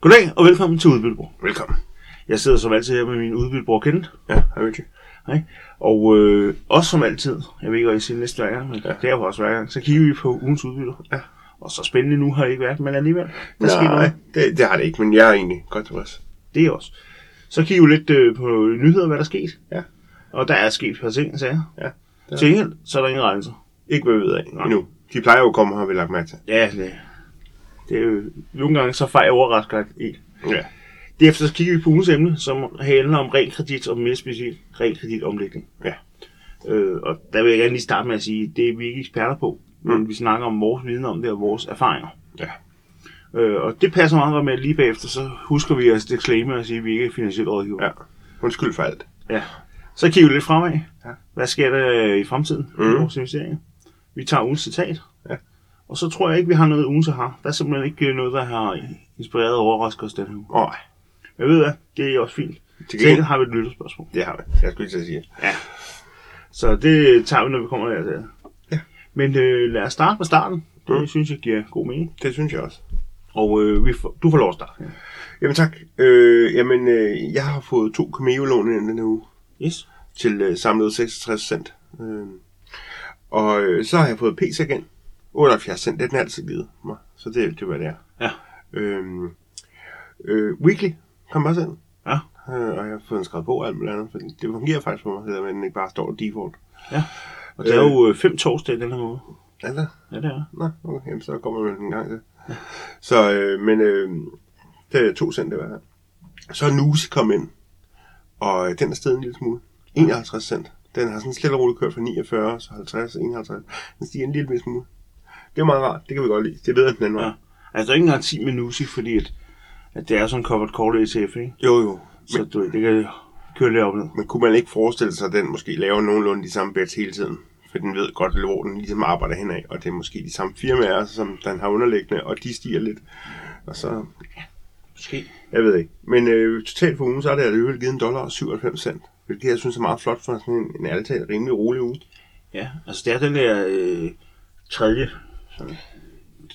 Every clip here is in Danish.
Goddag og velkommen til Udbyttebror. Velkommen. Jeg sidder som altid her med min udbyttebror Kenneth. Ja, hej Richie. Hej. Og øh, også som altid, jeg ved ikke, hvad jeg siger næste hver gang, men ja. Det er jo også hver gang, så kigger vi på ugens udbytter. Ja. Og så spændende nu har det ikke været, men alligevel, der sker noget. det, det har det ikke, men jeg er egentlig godt tilfreds. Det er også. Så kigger vi lidt øh, på nyheder, hvad der er sket. Ja. Og der er sket et par ting, sagde jeg. Ja, Til gengæld, så er der ingen rettelser. Ikke hvad vi ved af endnu. De plejer jo at komme, har vi lagt mærke til. Ja, det, det er jo nogle gange så fejl overrasker en. Ja. Derefter så kigger vi på ugens emne, som handler om realkredit og mere specifikt realkreditomlægning. Ja. Øh, og der vil jeg gerne lige starte med at sige, det er vi ikke eksperter på, men Mm. vi snakker om vores viden om det og vores erfaringer. Ja. Øh, og det passer meget godt med, at lige bagefter, så husker vi at disclaimer og sige, at vi ikke er finansielt rådgiver. Ja. Undskyld for alt. ja. Så kigger vi lidt fremad. Ja. Hvad sker der i fremtiden mm. i vores investeringer? Vi tager ugens citat. Og så tror jeg ikke, vi har noget ugens har. Der er simpelthen ikke øh, noget, der har inspireret og overrasket os den her uge. Åh, Jeg ved hvad, det er også fint. til Til gengæld har vi et lytterspørgsmål. Det har vi. Jeg skulle ikke til sige. Ja. Så det tager vi, når vi kommer dertil. Ja. Men øh, lad os starte med starten. Det Mm. mm. synes jeg giver god mening. Det synes jeg også. Og øh, vi får, du får lov at starte. Ja. Jamen tak. Øh, jamen, øh, jeg har fået to Cameo-lån ind den her uge Yes. til øh, samlet 66 cent. Øh, og øh, så har jeg fået PC igen. 78 cent, det er den altid givet mig. Så det, det er, hvad det er. Ja. Øhm, øh, weekly kom også ind. Ja. Øh, og jeg har fået en skrevet på alt muligt andet. For det fungerer faktisk for mig, selvom den ikke bare står default. Og det er jo øh, fem torsdage den her måde. Er det? Ja, det er. Nå, okay, jamen, så kommer man en gang til. Så, øh, men øh, det er to cent, det var her. Så er Nusi kommet ind, og øh, den er stedet en lille smule. 51 cent. Den har sådan slet og roligt kørt fra 49, så 50, 51. Den stiger en lille smule. Det er meget rart, det kan vi godt lide. Det ved jeg den anden vej. Ja. Altså, der er ikke en garanti med Nusi, fordi at, at det er sådan covered call ETF, ikke? Jo, jo. Så du, det kan køre lidt op ned. Men kunne man ikke forestille sig, at den måske laver nogenlunde de samme bets hele tiden? For den ved godt, hvor den ligesom arbejder henad, og det er måske de samme firmaer, som den har underliggende, og de stiger lidt. Og så, Måske. jeg ved ikke. Men øh, totalt for ugen, så er det alligevel givet en dollar og 97 cent. Hvilket jeg synes er meget flot for sådan en, en ærligt rimelig rolig uge. Ja, altså det er den der øh, tredje, sådan,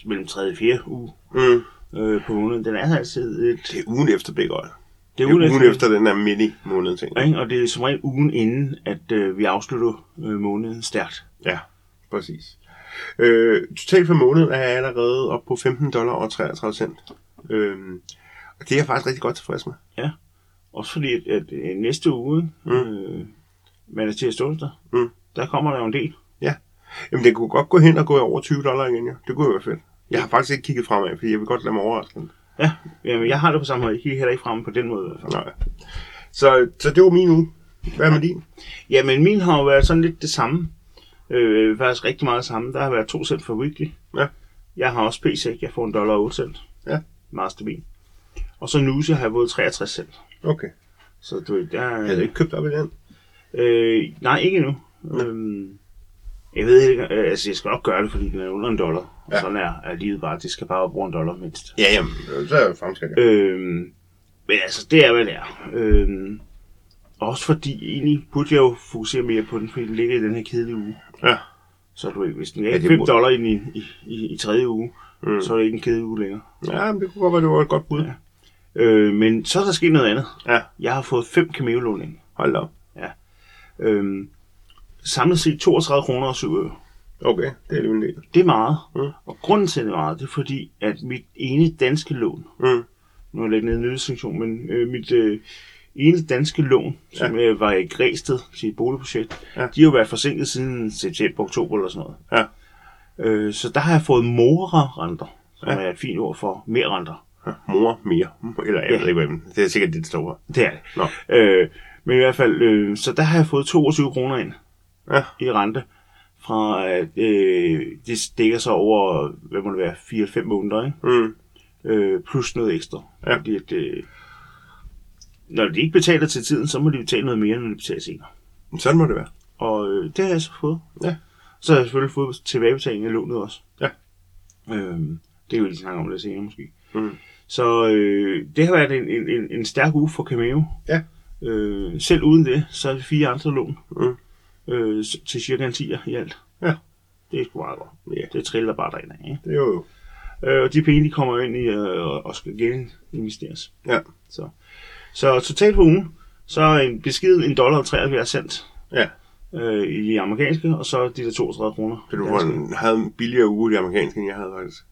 mellem tredje og fjerde uge Mm. øh, på måneden. Den er altid et... Det er ugen efter Big Oil. Det er ugen efter den der mini-måned ting. Ikke? Og det er som regel ugen inden, at øh, vi afslutter øh, måneden stærkt. Ja, præcis. Øh, totalt for måneden er jeg allerede op på 15 dollar og 33 cent. Øhm, og det er jeg faktisk rigtig godt tilfreds med. Også fordi, at, at øh, næste uge, Mm. øh, mandag til onsdag, Mm. der kommer der jo en del. Jamen, det kunne godt gå hen og gå over 20 dollar igen, ja. Det kunne jo være fedt. Jeg har faktisk ikke kigget fremad, fordi jeg vil godt lade mig overraske. Ja, jamen, jeg har det på samme måde. Jeg kigger heller ikke frem på den måde. fald. Nej. Så, så det var min uge. Hvad med din? Jamen, min har jo været sådan lidt det samme. Øh, faktisk rigtig meget det samme. Der har været 2 cent for weekly. Ja. Jeg har også PC, jeg får en dollar og 8 cent. Ja. Stabil. Og så Nusi har jeg fået 63 cent. Okay. Så du ved, der... Jeg havde ikke købt op i den. Øh, nej, ikke endnu. Øhm, jeg ved ikke, øh, altså jeg skal nok gøre det, fordi den er under en dollar. Og Ja. sådan er, er livet bare, det skal bare bruge en dollar mindst. Ja, jamen, så er jeg fremskridt. Ja. Øhm, men altså, det er, hvad det er. Øhm, også fordi, egentlig burde jeg jo fokusere mere på den, fordi den ligger i den her kedelige uge. Ja. Så du ved, hvis den er Ja, ja, det 5 burde- dollar i, i, i, i tredje uge, Mm. så er det ikke en kedelig uge længere. ja, men det kunne godt være, det var et godt bud. Ja. Øh, men så er der sket noget andet. Ja. Jeg har fået 5 cameo ind. Hold op. Øhm, samlet set 32 kroner og 7 øre. Okay, det er lige en del. Det er meget. Mm. Og grunden til, det er meget, det er fordi, at mit ene danske lån, Mm. nu er jeg lidt nede i nyhedssektion, men øh, mit øh, ene danske lån, som ja. øh, var i Græsted til et boligprojekt, Ja. de har jo været forsinket siden september, oktober eller sådan noget. Ja. Øh, så der har jeg fået morerenter, som Ja. er et fint ord for mere renter. Ja, Mor mere. Eller jeg Ja. ved ikke, hvad det er sikkert det, det står her. Det er det. Nå. Øh, men i hvert fald, øh, så der har jeg fået 22 kroner ind Ja. i rente, fra at øh, det dækker sig over, hvad må det være, 4-5 måneder, ikke? Mm. øh, plus noget ekstra. Ja. Fordi at, øh, når de ikke betaler til tiden, så må de betale noget mere, end de betaler senere. Sådan må det være. Og øh, det har jeg så fået. Ja. Så har jeg selvfølgelig fået tilbagebetaling af lånet også. Ja. Øhm, det kan vi lige snakke om lidt senere måske. Mm. Så øh, det har været en, en, en, en stærk uge for Cameo. Ja. Øh, selv uden det, så er det fire andre lån. Mm. Øh, til cirka en 10'er i alt. Ja. Det er sgu meget godt. Ja, Det triller bare derinde, ikke? det er jo... Øh, og de penge, de kommer ind i øh, og skal geninvesteres. Ja. Så, så totalt på ugen, så er en besked en dollar og 73 cent Ja. øh, i de amerikanske, og så de der 32 kroner. Så du en, havde en billigere uge i det amerikanske, end jeg havde faktisk.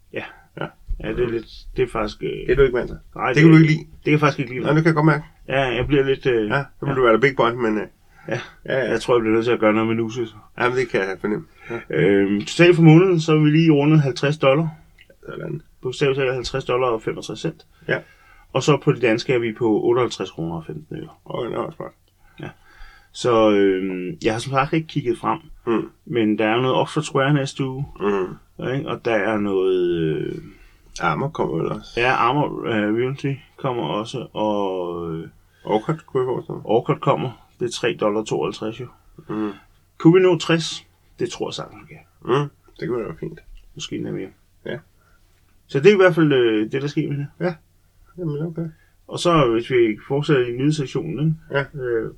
Ja, det er lidt, det er faktisk... Øh, Det er du ikke vant til. nej, Det kan du ikke lide. Det kan jeg faktisk ikke lide. Nej, det kan jeg godt mærke. Ja, jeg bliver lidt... Øh, Ja, så må du være der big boy, men... øh, Ja. Ja, ja. Jeg tror, jeg bliver nødt til at gøre noget med nuset. ja men det kan jeg fornemme. Ja. Øhm, totalt for måneden, så er vi lige rundet 50 dollar. Sådan. Bogstaveligt talt 50 dollar og 65 cent. Ja. Og så på det danske er vi på 58 kroner og 15 øre. Og det er også smart. Så øhm, jeg har som sagt ikke kigget frem. Mm. Men der er noget Oxford Square næste uge. Mm. Ikke? Og der er noget... Øh, Armer kommer vel også. ja, Armor øh, Realty kommer også. Og øh, Orkut, kunne jeg forestille mig. Orkut kommer. Det er 3 dollar 52 jo. Mm. Kunne vi nå 60? Det tror jeg sagtens, vi kan. Mm. Det kunne være fint. Måske endda mere. Ja. Så det er i hvert fald øh, det, der sker med det. Jamen, okay. Og så hvis vi fortsætter i nyhedssektionen? Ja. Øh,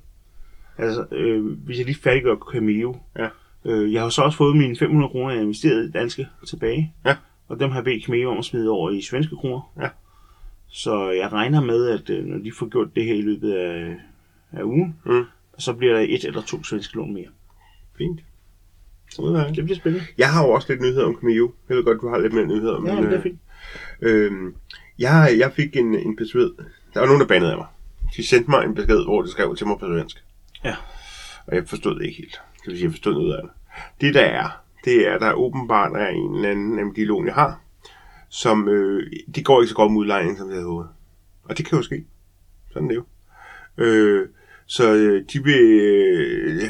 altså, øh, hvis jeg lige færdiggør Cameo. Ja. Øh, jeg har så også fået mine 500 kroner, jeg investeret i danske tilbage. Ja. Og dem har jeg bedt Cameo om at smide over i svenske kroner. Ja. Så jeg regner med, at øh, når de får gjort det her i løbet af, af ugen, Mm. så bliver der et eller to svenske lån mere. Fint. Udmærket. Det bliver spændende. Jeg har jo også lidt nyheder om Cameo. Jeg ved godt, du har lidt mere nyheder. Ja, men, men det er øh, fint. Øhm, jeg, jeg fik en, en besked. Der var nogen, der bandede af mig. De sendte mig en besked, hvor de skrev til mig på svensk. Ja. Og jeg forstod det ikke helt. Det vil sige, jeg forstod noget af det. Det der er, det er, der åbenbart er en eller anden af de lån, jeg har, som, øh, de går ikke så godt med udlejning, som jeg havde håbet. Og det kan jo ske. Sådan er det jo. Øh, så øh, de, vil, øh,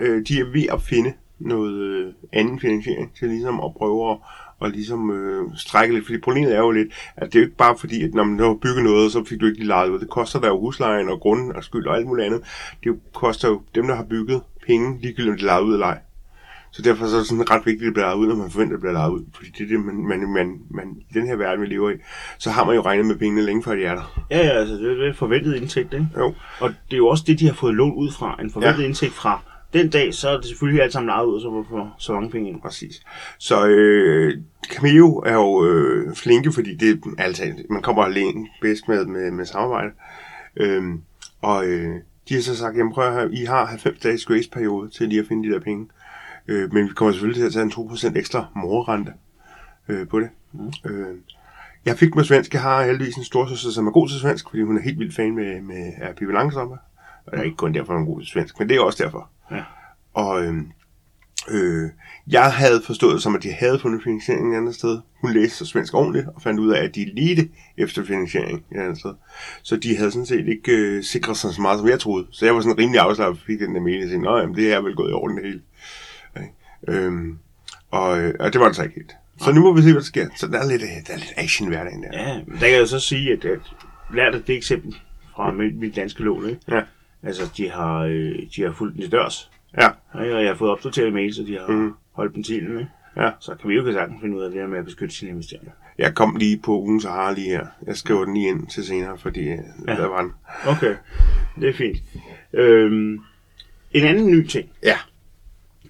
øh, de er ved at finde noget øh, anden finansiering til ligesom at prøve at og ligesom øh, strække lidt. Fordi problemet er jo lidt, at det er jo ikke bare fordi, at når man har bygget noget, så fik du ikke lige lejet ud. Det koster der jo huslejen og grunden og skyld og alt muligt andet. Det jo koster jo dem, der har bygget penge, ligegyldigt om de lejet ud eller ej. Så derfor så er det sådan ret vigtigt, at det bliver lejet ud, når man forventer, at det bliver lejet ud. Fordi det er det, man, man, man, man, i den her verden, vi lever i, så har man jo regnet med pengene længe før de er der. Ja, ja, altså det er det forventede indtægt, ikke? Jo. Og det er jo også det, de har fået lån ud fra. En forventet ja. indtægt fra den dag, så er det selvfølgelig alt sammen lejet ud, og så hvorfor så mange penge ind. Præcis. Så øh, Cameo er jo øh, flinke, fordi det er altså, man kommer alene bedst med, med, med samarbejde. Øhm, og øh, de har så sagt, jamen prøv at høre, I har 90 dages grace-periode til lige at finde de der penge. Øh, men vi kommer selvfølgelig til at tage en 2% ekstra morrente øh, på det. Mm. Øh, jeg fik med svensk, jeg har heldigvis en storsøster, som er god til svensk, fordi hun er helt vildt fan med, med af Pippi Langstrømpe. Og det er ikke kun derfor, hun er god til svensk, men det er også derfor. Ja. Og øhm, øh, jeg havde forstået som, at de havde fundet finansiering et andet sted. Hun læste så svensk ordentligt og fandt ud af, at de ledte efter finansiering et andet sted. Så de havde sådan set ikke øh, sikret sig så meget, som jeg troede. Så jeg var sådan rimelig afslappet, fik den der mail og sagde, at det er vel gået i orden det hele. Øhm, og, øh, og det var det så ikke helt. Så nu må vi se, hvad der sker. Så der er lidt, øh, der er lidt action i hverdagen der. Ja, men der kan jeg så sige, at, at lært af det eksempel fra mit, mit danske lån, ikke? Ja. Altså, de har, øh, de har fulgt den til dørs, Ja, ikke? og jeg har fået opdateret mail, så de har mm. holdt benzinen, ikke? Ja. Så kan vi jo sagtens finde ud af det her med at beskytte sine investeringer. jeg kom lige på ugen Sahara lige her. Jeg skriver den lige ind til senere, fordi ja. der var den. Okay, det er fint. Øhm, en anden ny ting, Ja.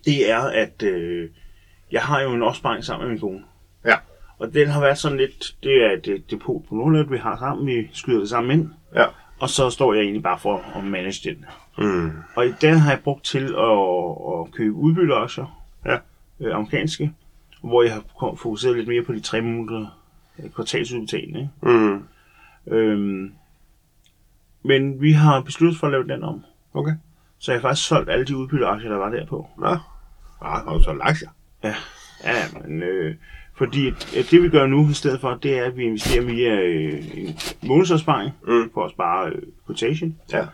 Det er, at øh, jeg har jo en opsparing sammen med min kone. Ja. Og den har været sådan lidt, det er et depot på Nordland, vi har sammen, vi skyder det sammen ind. Ja. Og så står jeg egentlig bare for at manage den. Mm. Og den har jeg brugt til at, at købe udbytteaktier. Ja. Øh, amerikanske. Hvor jeg har fokuseret lidt mere på de tre måneder øh, kvartalsudbetaling. Mm. Øhm, men vi har besluttet for at lave den om. Okay. Så jeg har faktisk solgt alle de udbytteaktier, der var der på. Nå. Ah, så aktier? Ja, men øh, fordi det vi gør nu i stedet for, det er, at vi investerer via øh, en månedsopsparing Mm. for at spare øh, quotation. Ja.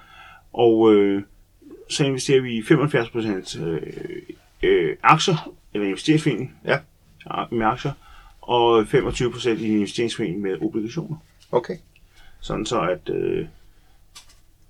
Og øh, så investerer vi i 75% øh, øh, aktier, eller investeringsforening Ja. med aktier, og 25% i en investeringsforening med obligationer. Okay. Sådan så, at, øh,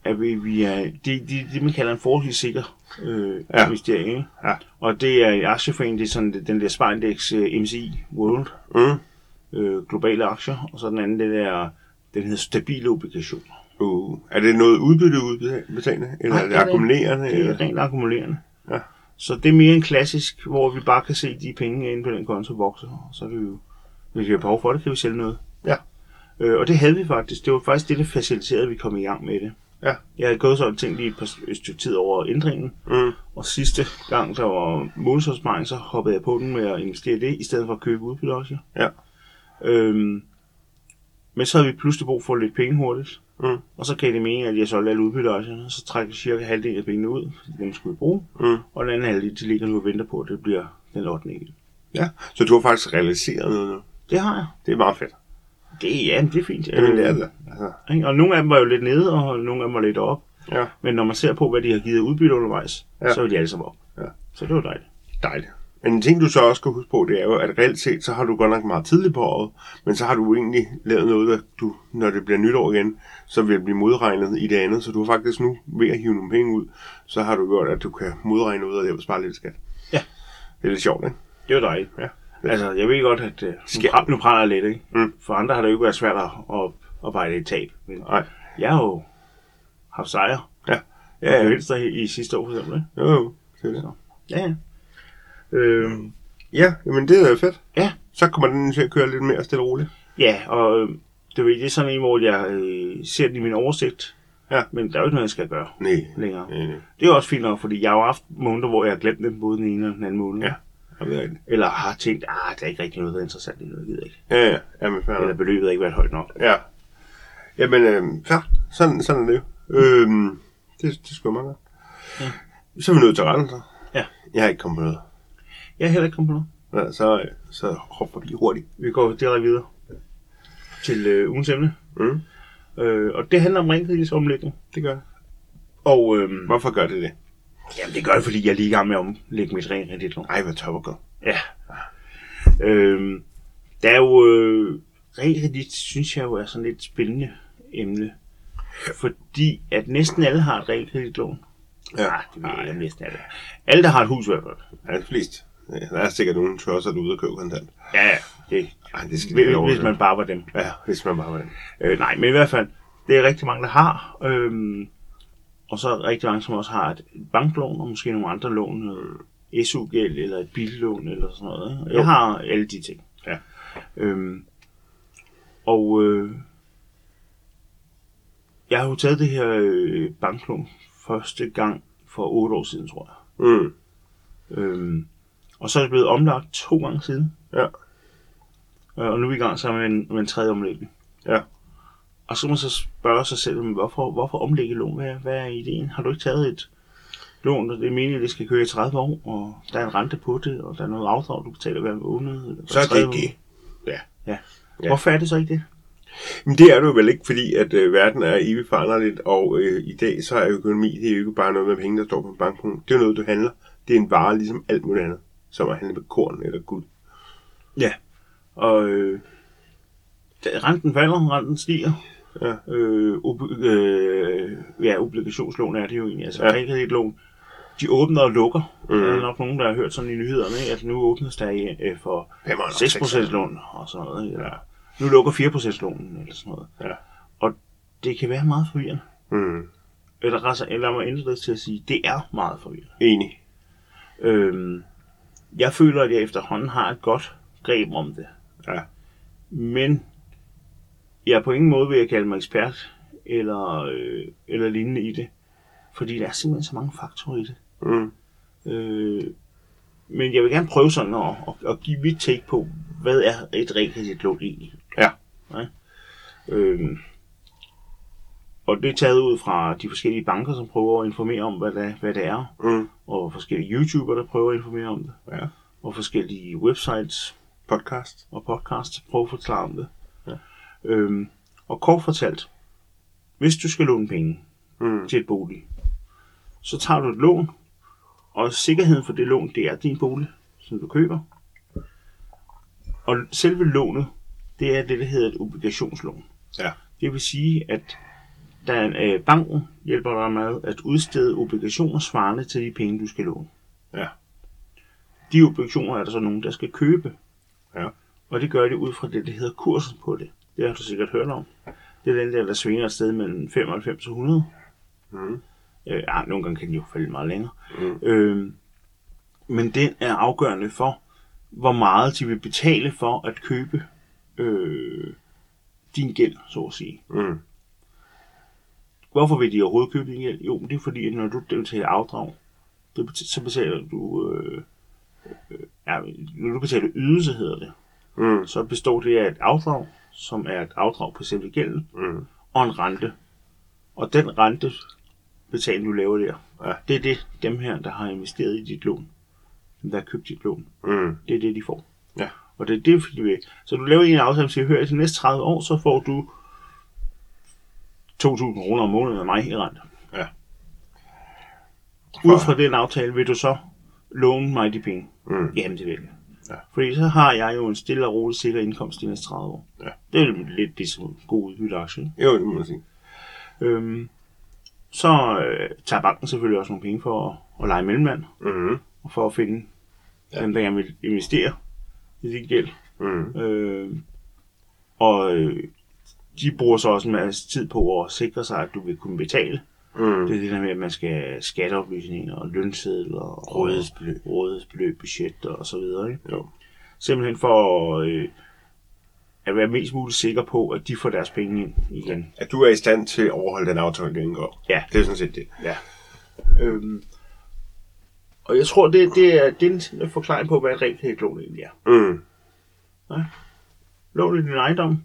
at vi, vi er, det, det, det, man kalder en forholdsvis sikker øh, Ja. investering. Ikke? Ja. Og det er en aktieforening, det er sådan den der sparindex øh, MSCI World, Mm. øh, globale aktier, og så den anden, det der, den hedder stabile obligationer. Uh. Er det noget udbytte udbetalende? Eller Nej, er det det er det. akkumulerende? Det eller? er rent akkumulerende. Ja. Så det er mere en klassisk, hvor vi bare kan se de penge inde på den konto vokse, og så er det jo Hvis vi har behov for det, kan vi sælge noget. Ja. Øh, og det havde vi faktisk. Det var faktisk det, der faciliterede, at vi kom i gang med det. Ja. Jeg havde gået sådan tænkt lige par et stykke tid over ændringen, Mm. og sidste gang, der var månedsopsparing, så hoppede jeg på den med at investere i det, i stedet for at købe udbytteaktier. Ja. Øhm, men så havde vi pludselig brug for lidt penge hurtigt. Mm. Og så gav det mening, at jeg solgte alle udbytteaktierne, så trækker cirka halvdelen af pengene ud, fordi dem skulle vi bruge. Mm. Og den anden halvdel, de ligger nu og venter på, at det bliver den 8. igen. Ja, så du har faktisk realiseret noget nu. Det har jeg. Det er meget fedt. Det, ja, det er fint. Det er det. Altså? Og nogle af dem var jo lidt nede, og nogle af dem var lidt op. ja, Men når man ser på, hvad de har givet udbytte undervejs, Ja. så er de alle sammen op. Ja. Så det var dejligt. dejligt. Men en ting, du så også skal huske på, det er jo, at reelt set, så har du godt nok meget tidligt på året, men så har du egentlig lavet noget, der du, når det bliver nytår igen, så vil blive modregnet i det andet. Så du har faktisk nu, ved at hive nogle penge ud, så har du gjort, at du kan modregne ud af det og spare lidt skat. Ja. Det er lidt sjovt, ikke? Det var dejligt. Ja. Altså, jeg ved godt, at uh, nu, Sker. nu praler jeg lidt, ikke? Mm. For andre har det jo ikke været svært at, at arbejde et tab. Men Nej. jeg har jo haft sejre. Ja. Ja, ja. ja. Venstre i, i sidste år, for eksempel. Ikke? Jo, jo. Det er det. Ja, ja. Øhm, Ja, jamen det er fedt. Ja. Så kommer den til at køre lidt mere stille og roligt. ja, og øh, det, ved, det er sådan en, hvor jeg øh, ser den i min oversigt. Ja. Men der er jo ikke noget, jeg skal gøre Nej. længere. Nej, nej. Det er jo også fint nok, fordi jeg har jo haft måneder, hvor jeg har glemt dem, både den ene og den anden måned. Ja. Ja, det er. Eller har tænkt, ah, der er ikke rigtig noget, der er interessant i noget, jeg ikke. Ja, ja. Jamen, fair Eller beløbet har ikke været højt nok. Ja. Jamen, øhm, fair. Sådan, sådan er det jo. Øhm, det, det skulle meget godt. Ja. Så er vi nødt til retten, så. Ja. Jeg har ikke kommet på noget. Jeg har heller ikke kommet på noget. Ja, så, øh, så hopper vi hurtigt. Vi går direkte videre til øh, ugens emne. Mm. Øh, og det handler om ringkreditsomlægning. Det gør det. Og øh, Hvorfor gør det det? Jamen, det gør det, fordi jeg er lige i gang med at omlægge mit ringkreditlån. Ej, hvor top og godt. Ja. Øh, der er jo... Øh, realkredit, synes jeg jo er sådan et spændende emne. Fordi at næsten alle har et realkreditlån. Ja. Ah, det ved jeg næsten alle. Alle, der har et hus i hvert fald. Ja, de fleste. Ja, der er sikkert nogen tosser, der er ude og købe kontant. Ja, ja. Det, Ej, det skal hvis til. man bare var dem. Ja, hvis man bare var det. Øh, nej, men i hvert fald, det er rigtig mange, der har. Øhm, og så er der rigtig mange, som også har et banklån, og måske nogle andre lån, øh, SU-gæld eller et billån eller sådan noget. Ikke? Jo. Jeg har alle de ting. Ja. Øhm, og øh, jeg har jo taget det her øh, banklån første gang for otte år siden, tror jeg. Mm. Øhm, og så er det blevet omlagt to gange siden. Ja. Øh, og nu er vi i gang sammen med en, med en tredje omlægning. Ja. Og så må man så spørge sig selv, hvorfor, hvorfor omlægge lån? Hvad, hvad er ideen? Har du ikke taget et lån, der det er meningen, at det skal køre i 30 år, og der er en rente på det, og der er noget afdrag, du betaler hver måned? Eller Så er det det. måned? Ja. Hvorfor er det så ikke det? Men det er det jo vel ikke, fordi at øh, verden er evigt foranderligt, og øh, i dag så er økonomi, det er jo ikke bare noget med penge, der står på en bankkonto. Det er noget, du handler. Det er en vare, ligesom alt muligt andet, som at handle med korn eller guld. Ja. Og øh, renten falder, renten stiger. Ja. Øh, ob- øh, ja, obligationslån er det jo egentlig. Altså, Ja. ja. et lån. De åbner og lukker. Mm. Der er nok nogen, der har hørt sådan i nyhederne, ikke? at nu åbnes der i, øh, for 6% lån og sådan noget. Eller, nu lukker 4% lån eller sådan noget. Ja. Og det kan være meget forvirrende. Mm. Eller, altså, eller mig ændre til at sige, det er meget forvirrende. Enig. Øhm, jeg føler, at jeg efterhånden har et godt greb om det. Ja. Men jeg er på ingen måde ved at kalde mig ekspert eller, øh, eller lignende i det. Fordi der er simpelthen så mange faktorer i det. Mm. Øh, men jeg vil gerne prøve sådan at, at, at give mit take på, hvad er et realkreditlån egentlig? Ja. Nej? Øh, og det er taget ud fra de forskellige banker, som prøver at informere om, hvad det, hvad det er. Mm. Og forskellige YouTubere, der prøver at informere om det. Ja. Og forskellige websites Podcast. og podcasts prøver at forklare om det. Øhm, og kort fortalt, hvis du skal låne penge Mm. til et bolig, så tager du et lån, og sikkerheden for det lån, det er din bolig, som du køber. Og selve lånet, det er det, der hedder et obligationslån. Ja. Det vil sige, at der, øh, banken hjælper dig med at udstede obligationer svarende til de penge, du skal låne. Ja. De obligationer er der så nogen, der skal købe. Ja. Og det gør de ud fra det, der hedder kursen på det. Det har du sikkert hørt om. Det er den der, der svinger et sted mellem 95 og 100. Mm. Øh, ja, nogle gange kan den jo falde meget længere. Mm. Øh, men den er afgørende for, hvor meget de vil betale for at købe øh, din gæld, så at sige. Mm. Hvorfor vil de overhovedet købe din gæld? Jo, men det er fordi, at når du betaler afdrag, så betaler du... Øh, øh, ja, når du betaler ydelse, hedder det, Mm. så består det af et afdrag, som er et afdrag på selve gælden, Mm. og en rente. Og den rente betaling, du laver der, Ja. det er det, dem her, der har investeret i dit lån, dem, der har købt dit lån, Mm. det er det, de får. Ja. Og det er det, de vil. Så du laver en aftale, og siger, hør, i de næste 30 år, så får du 2.000 kroner om måneden af mig i rente. Ja. Ud fra den aftale vil du så låne mig de penge. Mm. Jamen, det vil jeg. Ja. Fordi så har jeg jo en stille og rolig sikker indkomst de næste 30 år. Ja. Det er jo lidt ligesom en god udbytteaktie. Jo, det må man sige. Øhm, så øh, tager banken selvfølgelig også nogle penge for at, at lege mellemmand, Mm. og for at finde Ja. dem, der gerne vil investere i din gæld. Mm. Øh, og øh, de bruger så også en masse tid på at sikre sig, at du vil kunne betale. Mm. Det er det der med, at man skal skatteoplysninger og lønsedler og Rådighedsbeløb. rådighedsbeløb, budgetter og så videre. Ikke? Jo. Simpelthen for øh, at være mest muligt sikker på, at de får deres penge ind igen. At du er i stand til at overholde den aftale, du indgår. Ja. Det er sådan set det. Ja. Øhm, og jeg tror, det, det, er, det er en forklaring på, hvad et realkreditlån egentlig er. Mm. Lån i din ejendom.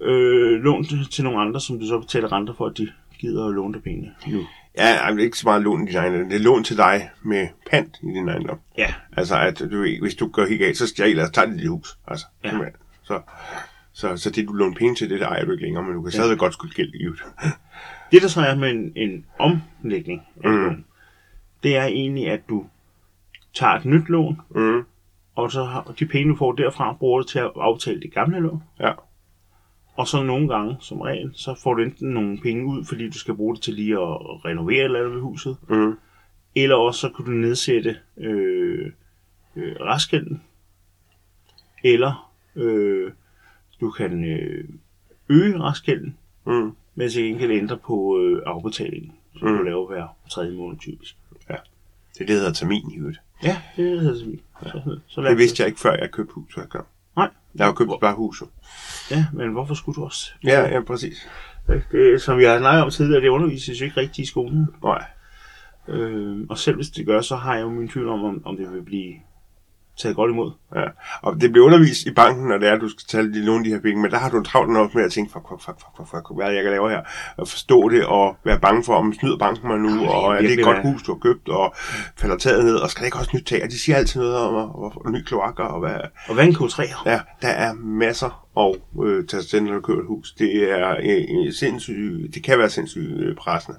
Øh, lån til, til nogle andre, som du så betaler renter for, at de gider at låne dig pengene nu. Ja, ikke så meget lån i din ejendom. Det er lån til dig med pant i din ejendom. Ja. Altså, at du, hvis du går helt galt, så stjæler og tager dit hus. Altså, Ja. så, så, så det, du låner penge til, det der ejer du ikke længere, men du kan stadigvæk godt skulle gæld i det. Det, der så er med en, en omlægning af mm. lån, det er egentlig, at du tager et nyt lån, Mm. og så har de penge, du får derfra, bruger du til at aftale det gamle lån. Ja. Og så nogle gange, som regel, så får du enten nogle penge ud, fordi du skal bruge det til lige at renovere eller andet ved huset, Mm. eller også så kan du nedsætte øh, øh, restgælden, eller øh, du kan øh, øge restgælden, Mm. men til gengæld ændre på øh, afbetalingen, som Mm. du laver hver tredje måned typisk. Det er det, der hedder termin i øvrigt. Ja, det hedder det. Så, så Det vidste jeg ikke, før jeg købte hus første gang. Nej. Jeg har jo købt bare hus. jo. Ja, men hvorfor skulle du også? Ja, ja, præcis. Det, som jeg har snakket om tidligere, det undervises jo ikke rigtigt i skolen. Nej. Øh, og selv hvis det gør, så har jeg jo min tvivl om, om, om det vil blive taget godt imod. Ja. Og det bliver undervist i banken, når det er, at du skal tage de, nogle af de her penge, men der har du en travlt nok med at tænke, fuck, fuck, fuck, fuck, fuck, hvad jeg kan lave her? Og forstå det, og være bange for, om snyder banken mig nu, er og er det et godt hus, du har købt, og falder taget ned, og skal det ikke også nyt tag? Og de siger altid noget om, og, og, og ny kloakker, og hvad, Og hvad er en K3'er? Ja, der er masser at øh, tage sig til, når du køber et hus. Det er øh, sindssygt, det kan være sindssygt øh, pressende.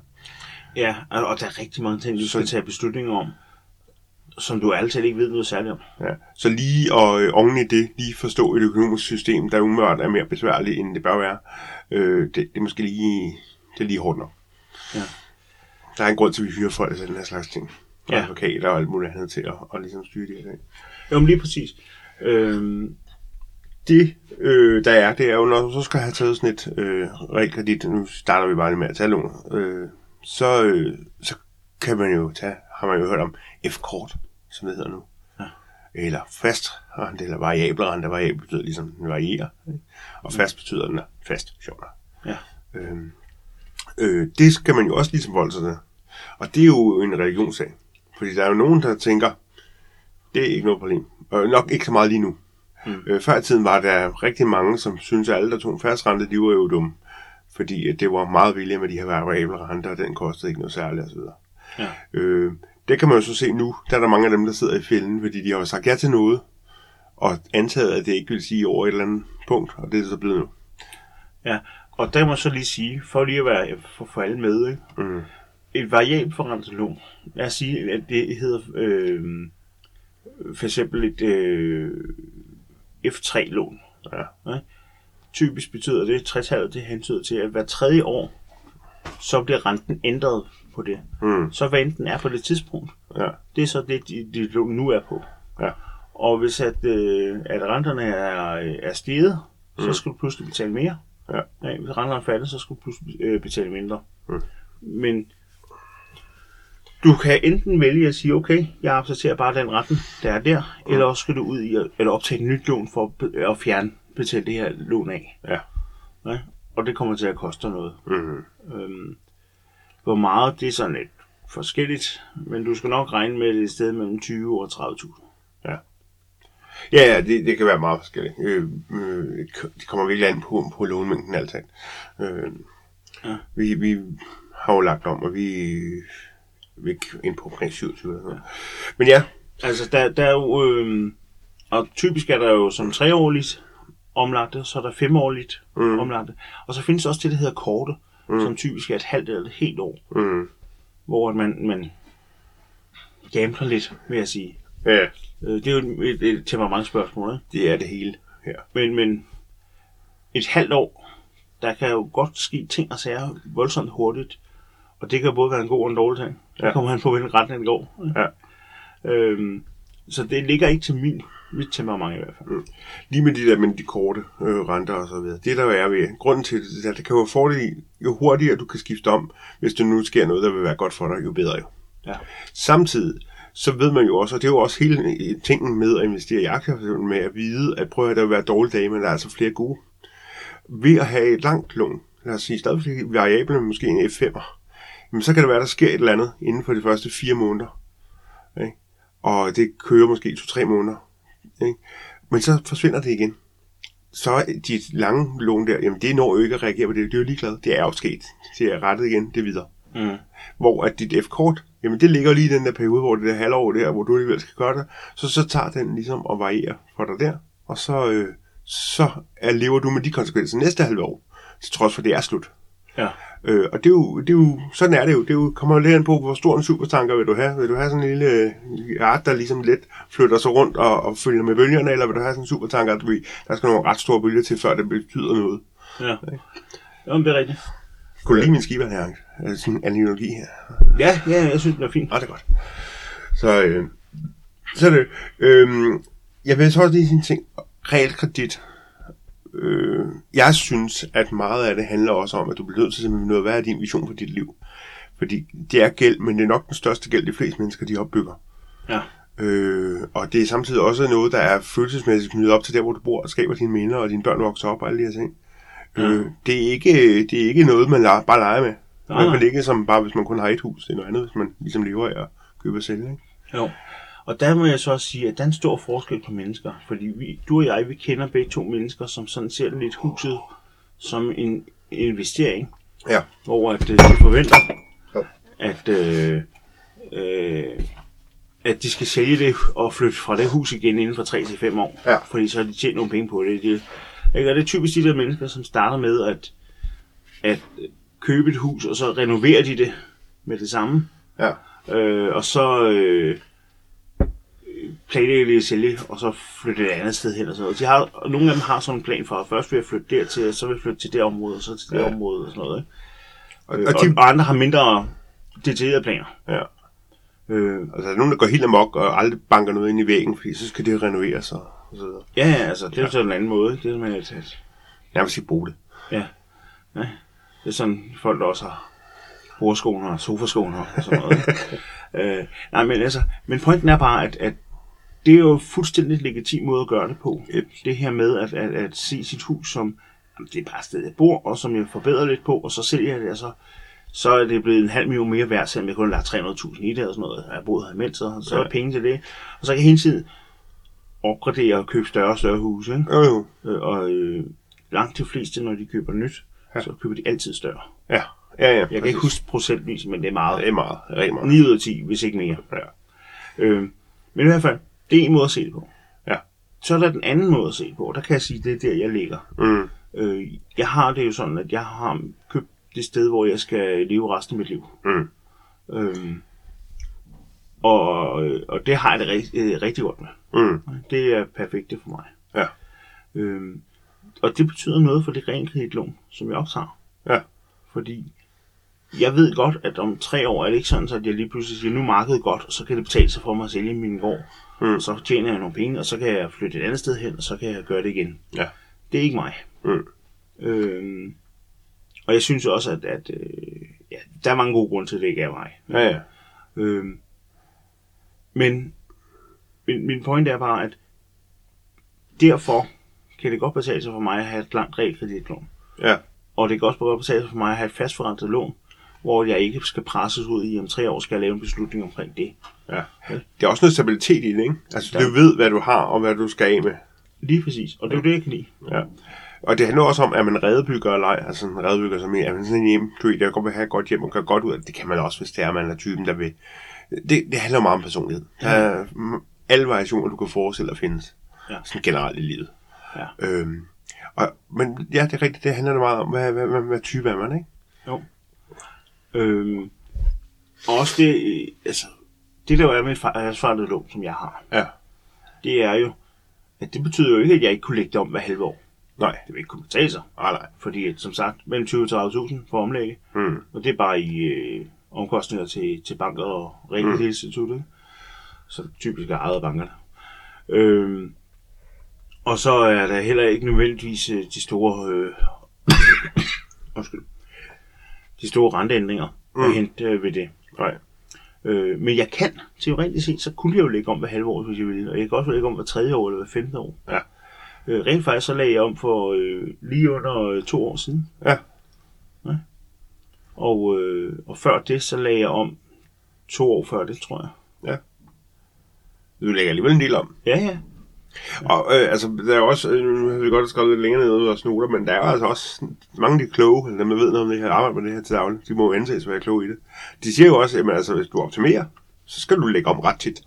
Ja, og, og der er rigtig mange ting, du Så- skal tage beslutninger om, som du altid ikke ved noget særligt om. Ja. Så lige og øh, oven i det, lige forstå et økonomisk system, der umiddelbart er mere besværligt, end det bør være. Øh, det, det er måske lige, det er lige hårdt nok. Ja. Der er en grund til, at vi hyrer folk til den her slags ting. Og Ja. advokater og alt muligt andet til at, at ligesom styre det her ting. Jo, men lige præcis. Øhm, Det, øh, der er, det er jo, når du så skal have taget sådan et øh, realkredit, nu starter vi bare lige med at tage lån, øh, så, øh, så kan man jo tage, har man jo hørt om F-kort, som det hedder nu. Ja. Eller fast rente, eller variabel rente. Variabel betyder ligesom, den varierer. ikke? Og fast betyder, den er fast, sjovt. Ja. Øh, øh, det skal man jo også ligesom volde sig til. Og det er jo en religionssag. Fordi der er jo nogen, der tænker, det er ikke noget problem. Og nok ikke så meget lige nu. Mm. Øh, før i tiden var der rigtig mange, som syntes, at alle, der tog en fast rente, de var jo dumme. Fordi at det var meget billigere med de her variable renter, og den kostede ikke noget særligt osv. Ja. Øh, det kan man jo så se nu. Der er der mange af dem, der sidder i fælden, fordi de har jo sagt ja til noget, og antaget, at det ikke vil sige over et eller andet punkt, og det er det så blevet nu. ja. Og der må jeg så lige sige, for lige at være for, for alle med, ikke? Mm. et variabelt forrentet lån. Lad os sige, at det hedder øh, for eksempel et øh, F3-lån. Ja. Typisk betyder det, 60 det hentyder til, at hver tredje år, så bliver renten ændret på det. Mm. Så hvad enten er på det tidspunkt, Ja. det er så det, de, de nu er på. Ja. Og hvis at, øh, at renterne er, er steget, så Mm. skal du pludselig betale mere. Ja. Ja, hvis renterne er faldet, så skal du pludselig øh, betale mindre. Mm. Men du kan enten vælge at sige, okay, jeg accepterer bare den retten, der er der, mm. eller også skal du ud i at, eller optage et nyt lån for at at fjerne betale det her lån af. Ja. Ja? Og det kommer til at koste noget. Mm. Øhm, hvor meget, det er sådan lidt forskelligt, men du skal nok regne med det et sted mellem 20 og 30.000. Ja, ja, det, det kan være meget forskelligt. Øh, øh, det kommer virkelig an på, på lånemængden altid. Øh, Ja. vi, vi har jo lagt om, og vi, vi er ind på omkring 27 eller sådan noget. Men ja, Altså, der, der er jo... Øhm, og typisk er der jo som treårligt omlagte, så er der femårligt mm. omlagte. Og så findes også det, der hedder korte, mm. Som typisk er et halvt eller et helt år, mm, hvor man, man gambler lidt, vil jeg sige. ja, Øh, Det er jo et, et, et temperamentsspørgsmål, ikke? det er det hele her. Men, men et halvt år, der kan jo godt ske ting og sager voldsomt hurtigt. Og det kan både være en god og en dårlig ting. Der Ja. kommer han på, hvilken retning det går. Ja. Øhm, så det ligger ikke til min, mit temperament i hvert fald. Lige med de der med de korte øh, renter og så videre. Det der er ved, grunden til det, er, at det kan jo være fordel i, jo hurtigere du kan skifte om, hvis der nu sker noget, der vil være godt for dig, jo bedre jo. Ja. Samtidig, så ved man jo også, og det er jo også hele tingen med at investere i aktier, med at vide, at prøv at der vil være dårlige dage, men der er altså flere gode. Ved at have et langt lån, lad os sige stadigvæk variabel, måske en F5'er, jamen så kan det være, der sker et eller andet inden for de første fire måneder. Ikke? Og det kører måske to-tre måneder. Ikke? Men så forsvinder det igen. Så de lange lån der, jamen det når jo ikke at reagere på det, det er jo ligeglad. Det er jo sket. Det er rettet igen, det er videre. Mm. Hvor at dit F-kort, jamen det ligger lige i den der periode, hvor det der halvår der, hvor du alligevel skal gøre det. Så, så tager den ligesom og varierer for dig der. Og så, øh, så er, lever du med de konsekvenser næste halve år. Til trods for, at det er slut. Ja. Øh, og det er, jo, det er jo, sådan er det jo. Det er jo, kommer lidt an på, hvor stor en supertanker vil du have. Vil du have sådan en lille art, der ligesom lidt flytter sig rundt og, og følger med bølgerne, eller vil du have sådan en supertanker, ved, der skal nogle ret store bølger til, før det betyder noget. Ja. Jamen, det er rigtigt. Kunne du lide min det sådan en analogi her? Ja, ja, jeg synes, det er fint. Ja, det er godt. Så, øh, så er det, øh, jeg vil så også lige sige en ting. Realkredit. Øh, jeg synes, at meget af det handler også om, at du bliver nødt til simpelthen noget, hvad er din vision for dit liv? Fordi det er gæld, men det er nok den største gæld, de fleste mennesker de opbygger. Ja. Øh, og det er samtidig også noget, der er følelsesmæssigt knyttet op til der, hvor du bor og skaber dine minder, og dine børn vokser op og alle de her ting. Ja. Øh, det, er ikke, det er ikke noget, man leger, bare leger med. I Nej, hvert fald nej. ikke som bare, hvis man kun har et hus. Det er noget andet, hvis man ligesom lever af at købe og sælge. Ikke? Jo. Og der må jeg så også sige, at der er en stor forskel på mennesker. Fordi vi, du og jeg, vi kender begge to mennesker, som sådan ser lidt huset som en investering. Ja. Hvor at øh, de forventer, Jo. at, øh, øh, at de skal sælge det og flytte fra det hus igen inden for 3 til 5 år. Ja. Fordi så har de tjent nogle penge på det. det ikke? Og det er typisk de der mennesker, som starter med at, at købe et hus, og så renoverer de det med det samme. Ja. Øh, og så øh, planlægger de at sælge, og så flytte et andet sted hen. Og sådan noget. De har, og nogle af dem har sådan en plan for, at først vil jeg flytte dertil, og så vil jeg flytte til det område, og så til det Ja. område og sådan noget. Ikke? Og, Øh, og, og, de, og andre har mindre detaljerede planer. ja. Øh, Altså, der er nogen, der går helt amok og aldrig banker noget ind i væggen, fordi så skal det renoveres og, og så videre. ja, ja, altså, det er så en anden måde. ikke? Det er med, at, at Jeg vil sige bolig. ja, ja, det er sådan folk, der også har bordskoner og sofaskoner og sådan noget. ikke? øh, nej, men altså, men pointen er bare, at, at det er jo en fuldstændig legitim måde at gøre det på. Yep. Det her med at, at, at se sit hus som, jamen, det er bare et sted, jeg bor, og som jeg forbedrer lidt på, og så sælger jeg det, og så, så er det blevet en halv million mere værd, selvom jeg kun har lagt 300.000 i det og sådan noget. Jeg har boet her imens, og så er Ja. penge til det. Og så kan jeg hele tiden opgradere og købe større og større huse. Ikke? Jo, jo. Øh, Og øh, langt de fleste, når de køber nyt, Ja. så køber de altid større. Ja, ja, ja. Jeg kan ikke huske procentvis, men det er meget. Det er meget, det er meget. 9 ud af 10, hvis ikke mere. Ja. Øh, men i hvert fald, det er en måde at se det på. Ja. Så er der den anden måde at se det på, der kan jeg sige, det er der, jeg ligger. Mm. Øh, jeg har det jo sådan, at jeg har købt det sted, hvor jeg skal leve resten af mit liv. Mm. Øhm, og, og det har jeg det rigtig, øh, rigtig godt med. Mm. Det er perfekt det for mig. Ja. Øhm, og det betyder noget for det realkreditlån, som jeg også har. Ja. Fordi jeg ved godt, at om tre år er det ikke sådan, så at jeg lige pludselig siger, nu er markedet godt, og så kan det betale sig for mig at sælge min gård. Mm. Så tjener jeg nogle penge, og så kan jeg flytte et andet sted hen, og så kan jeg gøre det igen. Ja. Det er ikke mig. Mm. Øhm, og jeg synes også, at, at øh, ja, der er mange gode grunde til, at det ikke er mig. Ja, ja. Øhm, men min, min point er bare, at derfor kan det godt betale sig for mig at have et langt realkreditlån. Ja. Og det kan også godt betale sig for mig at have et fastforrentet lån, hvor jeg ikke skal presses ud i, om tre år skal jeg lave en beslutning omkring det. Ja. Det er også noget stabilitet i det, ikke? Altså, Ja. du ved, hvad du har, og hvad du skal af med. Lige præcis. Og det er jo det, jeg kan lide. Ja. Og det handler også om, at man redebygger eller ej. Altså en redebygger som i, at man sådan en hjem, du ved, der godt vil have et godt hjem og gøre godt ud af det. Kan man også, hvis det er, man er typen, der vil. Det, det handler meget om personlighed. Der er mm, alle variationer, du kan forestille dig findes. Ja. Sådan generelt i livet. Ja. Øhm, og, men ja, det er rigtigt. Det handler meget om, hvad, hvad, hvad, hvad type er man, ikke? Jo. Øhm, og også det, altså, det der jo er med et lån, som jeg har, Ja. det er jo, at det betyder jo ikke, at jeg ikke kunne lægge det om hver halve år. Nej. Det vil ikke kunne betale sig. Nej, nej. Fordi, at, som sagt, mellem 20 og 30.000 for omlægge. Mm. Og det er bare i øh, omkostninger til, til banker og realkreditinstituttet. Mm. Så typisk er ejet af bankerne. Øhm, og så er der heller ikke nødvendigvis øh, de store øh, undskyld, de store renteændringer mm. at hente øh, ved det. Nej. Øh, men jeg kan, teoretisk set, så kunne jeg jo lægge om hver halve år, hvis jeg ville. Og jeg kan også lægge om hver tredje år eller hver femte år. Ja. Øh, rent faktisk så lagde jeg om for øh, lige under øh, to år siden. Ja. ja. Og, øh, og før det, så lagde jeg om to år før det, tror jeg. Du lægger alligevel en del om. Ja, ja. Og øh, altså, der er også, øh, vi godt skrevet lidt længere ned og snoter, men der er altså også mange af de kloge, eller dem, der ved noget om det her, arbejder med det her til daglig, de må jo anses at være kloge i det. De siger jo også, at altså, hvis du optimerer, så skal du lægge om ret tit.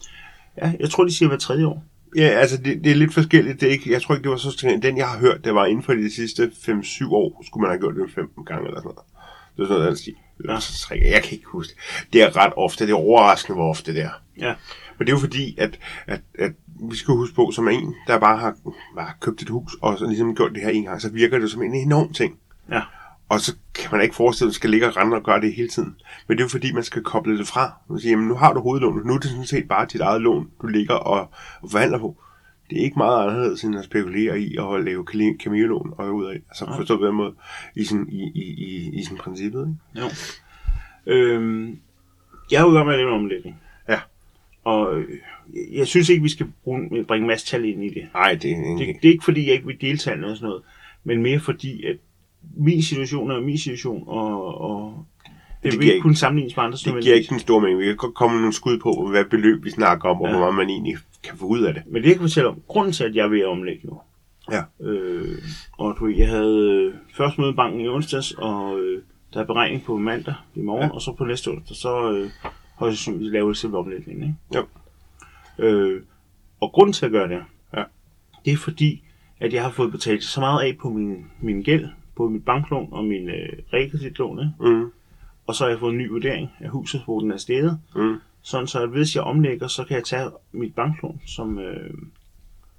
Ja, jeg tror, de siger hver tredje år. Ja, altså, det, det er lidt forskelligt. Det er ikke, jeg tror ikke, det var så Den, jeg har hørt, det var inden for de sidste 5-7 år, skulle man have gjort det 15 gange eller sådan noget. Det er sådan noget, stil. Ja. Ja. Jeg kan ikke huske det. Det er ret ofte, det er overraskende, hvor ofte det er. Ja. Men det er jo fordi, at, at, at vi skal huske på, som en, der bare har, bare købt et hus, og så ligesom gjort det her en gang, så virker det som en enorm ting. Ja. Og så kan man ikke forestille, at man skal ligge og rende og gøre det hele tiden. Men det er jo fordi, man skal koble det fra. Man siger, jamen nu har du hovedlånet, nu er det sådan set bare dit eget lån, du ligger og, og forhandler på. Det er ikke meget anderledes, end at spekulere i at lave kamillån og ud af. Altså Nej. forstået på den måde, i sin, i, i, i, i sin princippet. Ikke? Jo. Øhm, jeg er jo i gang med en omlægning. Ja. Og øh, jeg, synes ikke, vi skal bruge, bringe en masse tal ind i det. Nej, det er det. ikke. Det er ikke fordi, jeg ikke vil dele tallene og sådan noget, men mere fordi, at min situation er min situation, og, og det, Det vil ikke kunne sammenlignes med andres Det giver ikke den store mængde. Vi kan godt komme nogle skud på, hvad beløb vi snakker om, og Ja. hvor meget man egentlig kan få ud af det. Men det jeg kan fortælle om, grunden til, at jeg er ved at omlægge nu, Ja. øh, og du jeg havde øh, først møde banken i onsdags, og øh, der er beregning på mandag i morgen, Ja. ja. og så på næste onsdag, så øh, højst sandsynligt laver jeg selve omlægningen. Ikke? Jo. Øh, og grunden til at gøre det, Ja. det er fordi, at jeg har fået betalt så meget af på min, min gæld, på mit banklån og min øh, realkreditlån? Mm. og så har jeg fået en ny vurdering af huset, hvor den er steget, Mm. sådan så at hvis jeg omlægger, så kan jeg tage mit banklån, som øh,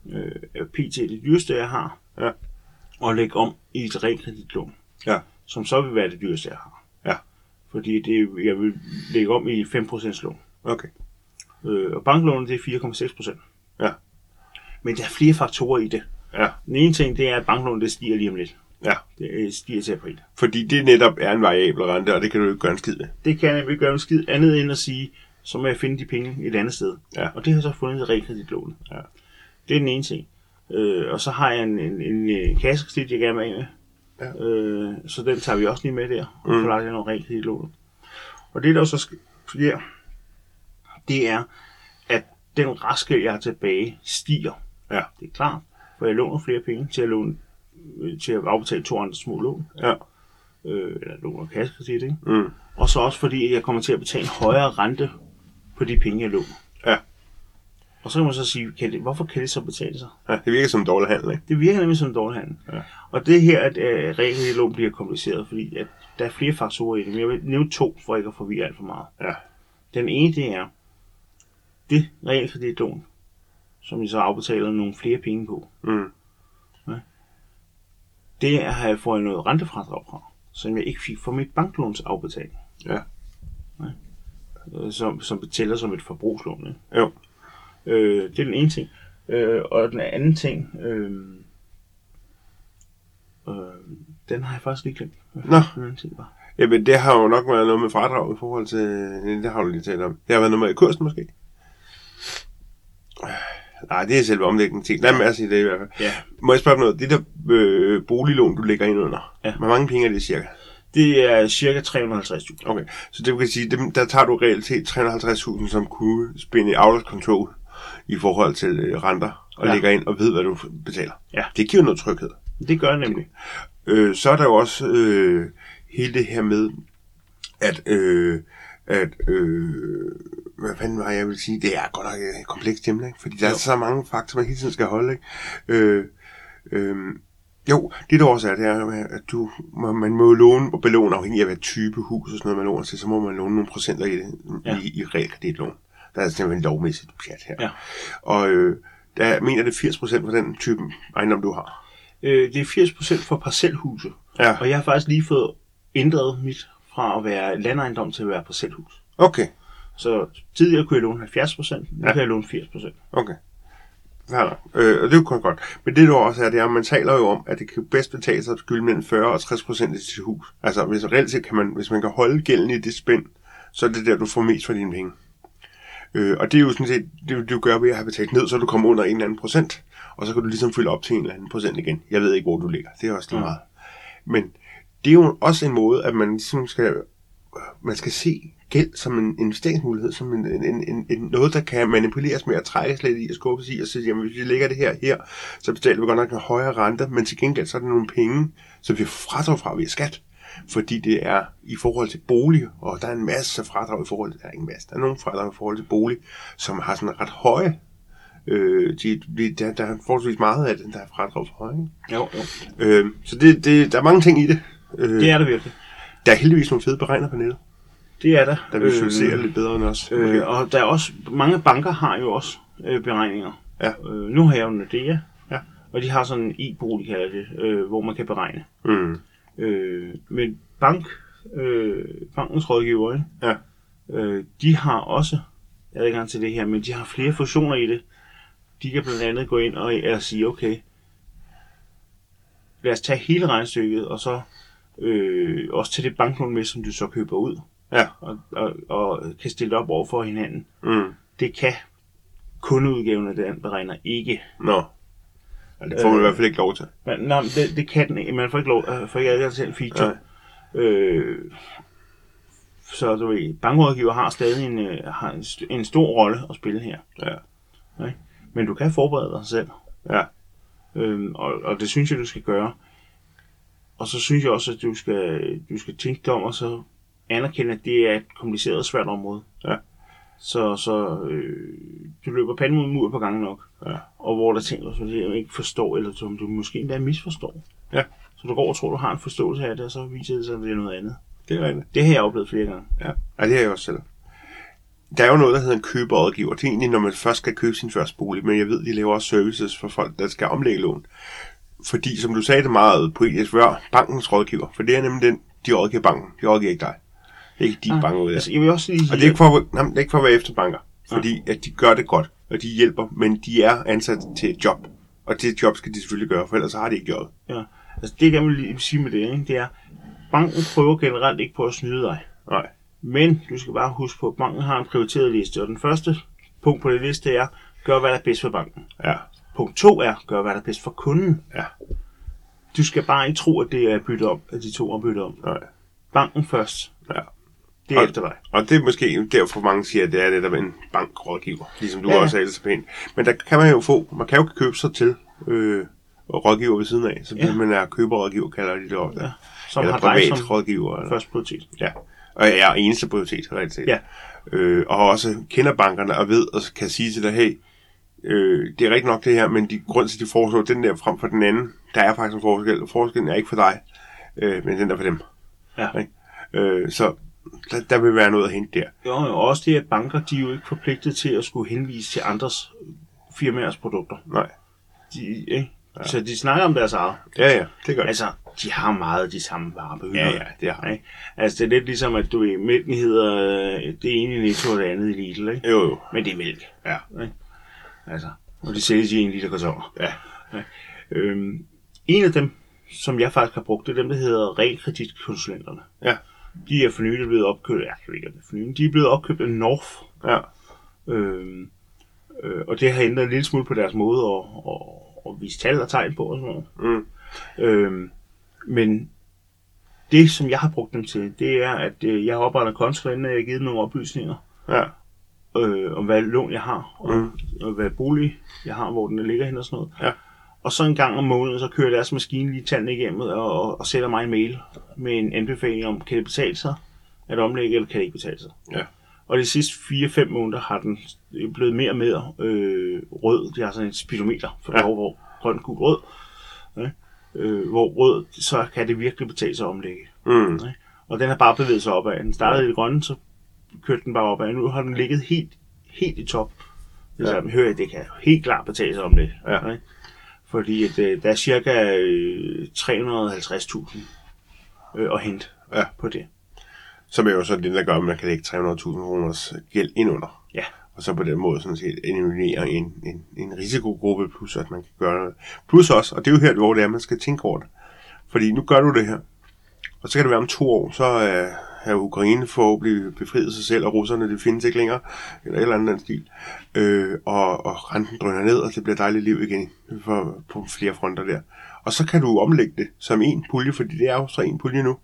øh, er pt. det dyreste, jeg har, Ja. og lægge om i et realkreditlån, Ja. som så vil være det dyreste, jeg har. Ja. Fordi det, jeg vil lægge om i 5% lån. Okay. Øh, og banklånet det er 4,6%. Ja. Men der er flere faktorer i det. Ja. Den ene ting, det er, at banklånet det stiger lige om lidt. Ja. Det øh, stiger til april. Fordi det netop er en variabel rente, og det kan du ikke gøre en skid ved. Det kan jeg nemlig gøre en skid andet end at sige, så må jeg finde de penge et andet sted. Ja. Og det har jeg så fundet i realkreditlånet. Ja. Det er den ene ting. Øh, og så har jeg en, en, en, en kassekredit, jeg gerne vil af med. Ja. Øh, så den tager vi også lige med der, og Mm. får lagt noget realkreditlånet. Og det der jo så sker, det er, at den raske, jeg har tilbage, stiger. Ja. Det er klart, for jeg låner flere penge til at, låne, øh, til at afbetale to andre små lån. Ja. Øh, eller lån og kassekredit, ikke? Mm. Og så også fordi, jeg kommer til at betale en højere rente på de penge, jeg låner. Ja. Og så kan man så sige, kan det, hvorfor kan det så betale sig? ja. Det virker som en dårlig handel, ikke? Det virker nemlig som en dårlig handel. Ja. Og det her, at uh, realkreditlån bliver kompliceret, fordi at der er flere faktorer i det. Men jeg vil nævne to, for ikke at forvirre alt for meget. Ja. Den ene, det er det realkreditlån, som I så afbetaler nogle flere penge på. Mm. Det har jeg fået noget rentefradrag fra, som jeg ikke fik for mit banklåns afbetaling. Ja. Øh, Som, som betaler som et forbrugslån. Ikke? Jo. Øh, det er den ene ting. Øh, og den anden ting, øh, øh, den har jeg faktisk lige glemt. Nå. den ting var. Jamen, det har jo nok været noget med fradrag i forhold til... Det har du lige talt om. Det har været noget med kursen, måske? Nej, det er selve omlægningen ting. Lad mig altså sige det i hvert fald. Ja. Må jeg spørge noget? Det der øh, boliglån, du lægger ind under, Ja. hvor mange penge er det cirka? Det er cirka 350.000. Okay, så det vil sige, dem, der tager du reelt set 350.000, som kunne spænde i out control i forhold til øh, renter, og Ja. lægger ind og ved, hvad du betaler. Ja. Det giver noget tryghed. Det gør det nemlig. Øh, så er der jo også øh, hele det her med, at, øh, at øh, hvad fanden var jeg vil sige, det er godt nok et komplekst emne, ikke? fordi der Jo. er så mange faktorer, man hele tiden skal holde. Ikke? Øh, øh, jo, det der også er, det er, at du, man må låne og belåne afhængig af, hvad type hus og sådan noget, man låner til, så må man låne nogle procenter i det, ja. i, i realkreditlån. Der er simpelthen lovmæssigt pjat her. Ja. Og øh, der mener det 80% for den type ejendom, du har. Øh, det er 80% for parcelhuse. Ja, Og jeg har faktisk lige fået ændret mit fra at være landejendom til at være parcelhus. okay. Så tidligere kunne jeg låne 70%, nu Ja. ja. kan jeg låne 80%. Okay. Fair nok. Øh, og det er jo kun godt. Men det der også er, det er, at man taler jo om, at det kan bedst betale sig at skylde mellem 40 og 60 procent i sit hus. Altså, hvis, reelt set kan man, hvis man kan holde gælden i det spænd, så er det der, du får mest for dine penge. Øh, og det er jo sådan set, det du gør ved at have betalt ned, så du kommer under en eller anden procent, og så kan du ligesom fylde op til en eller anden procent igen. Jeg ved ikke, hvor du ligger. Det er også lige Mm. meget. Men det er jo også en måde, at man ligesom skal, man skal se gæld som en investeringsmulighed, som en, en, en, en, noget, der kan manipuleres med at trækkes lidt i og skubbes i, og sige, jamen hvis vi lægger det her her, så betaler vi godt nok en højere rente, men til gengæld så er det nogle penge, som vi fradrag fra ved skat. Fordi det er i forhold til bolig, og der er en masse fradrag i forhold til, der er ikke en masse, der er nogle fradrag i forhold til bolig, som har sådan ret høje, øh, de, de, der, der er forholdsvis meget af det, der er fradrag for. Ikke? Jo, jo. Øh, så det, det, der er mange ting i det. Øh, Det er der virkelig. Der er heldigvis nogle fede beregner på nettet, Det er der. der visualiserer lidt bedre end os. Øh, og der er også, mange banker har jo også øh, beregninger. Ja. Øh, nu har jeg jo Nordea, Ja. og de har sådan en e-bolig, kalder det, øh, hvor man kan beregne. Mm. Øh, men bank, øh, bankens rådgiver? Ja. Øh, de har også adgang til det her, men de har flere funktioner i det. De kan blandt andet gå ind og, og sige, okay, lad os tage hele regnstykket, og så øh, også tage det banklån med, som du så køber ud, Ja. og, og, og kan stille op over for hinanden. Mm. Det kan kundeudgaven af den beregner ikke. Nå. Ja, det får man Øh. i hvert fald ikke lov til. Men, nej, men det, det kan den ikke. Man får ikke, lov, øh, får ikke adgang til den feature. Øh, så du ved, bankrådgiver har stadig en, øh, har en, st- en stor rolle at spille her. Ja. Men du kan forberede dig selv. Ja. Øhm, og, og det synes jeg, du skal gøre. Og så synes jeg også, at du skal, du skal tænke dig om og så anerkende, at det er et kompliceret og svært område. Ja. Så, så øh, du løber panden mod mur på gangen nok. Ja. Og hvor der er ting, som du ikke forstår, eller som du måske endda misforstår. Ja. Så du går og tror, du har en forståelse af det, og så viser det sig, at det er noget andet. Det er rigtigt. Det har jeg oplevet flere gange. Ja. ja, det er jeg også selv. Der er jo noget, der hedder en køberådgiver. Det er egentlig, når man først skal købe sin første bolig, men jeg ved, de laver også services for folk, der skal omlægge lån. Fordi, som du sagde det meget poetisk før, bankens rådgiver. For det er nemlig den, de rådgiver banken. De rådgiver ikke dig. Er ikke de Ah, banker ud af. Altså, jeg vil også lige Og det er ikke for, nej, det er ikke for at være efter banker. Fordi at de gør det godt, og de hjælper, men de er ansat til et job. Og det job skal de selvfølgelig gøre, for ellers har de ikke jobbet. Ja. Altså, det jeg vil lige sige med det, ikke, det er, banken prøver generelt ikke på at snyde dig. Nej. Men du skal bare huske på, at banken har en prioriteret liste, og den første punkt på det liste er, gør hvad der er bedst for banken. Ja. Punkt 2 er, gør hvad der er bedst for kunden. Ja. Du skal bare ikke tro, at det er byttet om, at de to er byttet om. Nej. Banken først. Ja. Det er Og- efter dig. Og det er måske derfor mange siger, at det er det der med en bankrådgiver, ligesom du Ja, også sagde så pænt. Men der kan man jo få, man kan jo købe sig til øh, rådgiver ved siden af, så Ja. man er køberrådgiver, kalder de det også. Ja. Som eller har dig privat som rådgiver. Eller, første prioritet. Ja. Og jeg er eneste prioritet, reelt set. Ja. Øh, og også kender bankerne og ved og kan sige til dig, hey, øh, det er rigtig nok det her, men de, grund til, at de foreslår den der frem for den anden, der er faktisk en forskel. og Forskellen er ikke for dig, øh, men den er for dem. Ja. Ikke? Øh, så der, der vil være noget at hente der. Jo, jo, også det, at banker, de er jo ikke forpligtet til at skulle henvise til andres firmaers produkter. Nej. De, ikke? Ja. Så de snakker om deres eget. Ja, ja, det gør det. Altså, de har meget de samme på Ja, ja, det har? Altså, det er lidt ligesom, at du ved, mælken hedder øh, det ene i Netto og det andet i Lidl, ikke? Jo, jo. Men det er mælk. Ja. Ikke? Altså, og de sælges i en liter karton. Ja. Øhm, en af dem, som jeg faktisk har brugt, det er dem, der hedder realkreditkonsulenterne. Ja. De er for nylig blevet opkøbt, ja, ikke, for nylig, de er blevet opkøbt af North. Ja. Øhm, Øh, og det har ændret en lille smule på deres måde at, at, at vise tal og tegn på og sådan noget. Mm. Øhm, men det, som jeg har brugt dem til, det er, at øh, jeg har oprettet konto, inden jeg har givet nogle oplysninger Ja. øh, om, hvad lån jeg har, og, mm. og hvad bolig jeg har, hvor den ligger hen og sådan noget. Ja. Og så en gang om måneden, så kører deres maskine lige tallene igennem og, og, og sender mig en mail med en anbefaling om, kan det betale sig at omlægge, eller kan det ikke betale sig. Ja. Og de sidste 4-5 måneder har den blevet mere og mere øh, rød. De har sådan et speedometer for Ja. ja. hvor grøn, gul, rød. Ja. Øh, hvor rød, så kan det virkelig betale sig at omlægge. Mm. Og den har bare bevæget sig opad. Den startede i det grønne, så kørte den bare opad. Nu har den ligget helt, helt i top. Det, Ja. ja. hører jeg, det kan helt klart betale sig om det. Ja. Ikke? Fordi at, øh, der er cirka øh, 350.000 øh, at hente Ja. på det. Som er jo så det, der gør, at man kan lægge 300.000 kroners gæld ind under. Ja. Og så på den måde sådan set eliminere en, en, en risikogruppe, plus at man kan gøre noget. Plus også, og det er jo her, hvor det er, man skal tænke over det. Fordi nu gør du det her, og så kan det være om to år, så er, er Ukraine forhåbentlig befriet sig selv, og russerne, det findes ikke længere, eller et eller andet anden stil. Øh, og, og renten drøner ned, og det bliver dejligt liv igen for, på flere fronter der. Og så kan du omlægge det som en pulje, fordi det er jo så en pulje nu.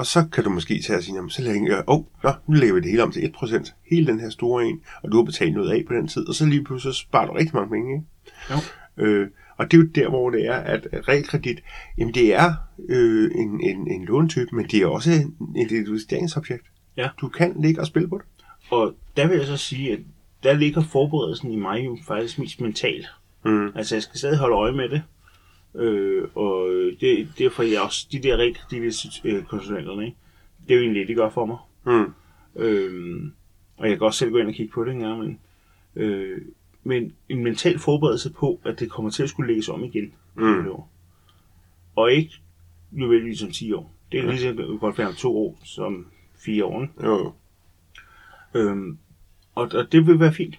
Og så kan du måske tage og sige, jamen, så lægger jeg, oh, nå, nu lægger vi det hele om til 1%, hele den her store en, og du har betalt noget af på den tid, og så lige pludselig så sparer du rigtig mange penge, ikke? Jo. Øh, og det er jo der, hvor det er, at realkredit, jamen det er øh, en, en, en låntype, men det er også en, et investeringsobjekt. Ja. Du kan ligge og spille på det. Og der vil jeg så sige, at der ligger forberedelsen i mig jo faktisk mest mentalt. Mm. Altså, jeg skal stadig holde øje med det. Øh, og det, derfor jeg også, de der realkreditkonsulenterne, ikke? det er jo egentlig det, de gør for mig. Mm. Øh, og jeg kan også selv gå ind og kigge på det en gang, men, øh, men en mental forberedelse på, at det kommer til at skulle lægges om igen. Mm. Og ikke nødvendigvis om 10 år. Det er Ja. lige så godt være om to år som fire år. Jo. Øhm, og, og det vil være fint.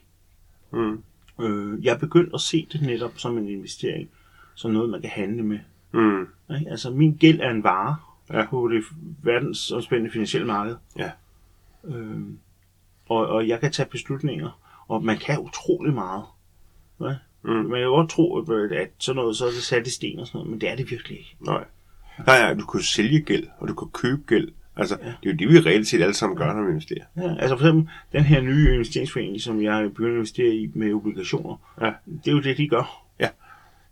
Mm. Øh, jeg er begyndt at se det netop som en investering, som noget, man kan handle med. Mm. Ikke? Altså, min gæld er en vare ja. på det verdensomspændende finansielle marked. Ja. Øhm, og, og jeg kan tage beslutninger, og man kan utrolig meget. Ja? Mm. Man kan godt tro, at at sådan noget, så er det sat i sten og sådan noget, men det er det virkelig ikke. Nej. Nej, nej, du kan sælge gæld, og du kan købe gæld. Altså, ja. Ja. det er jo det, vi reelt set alle sammen gør, når vi investerer. Ja, altså for eksempel den her nye investeringsforening, som jeg er begyndt at investere i med obligationer, Ja. det er jo det, de gør.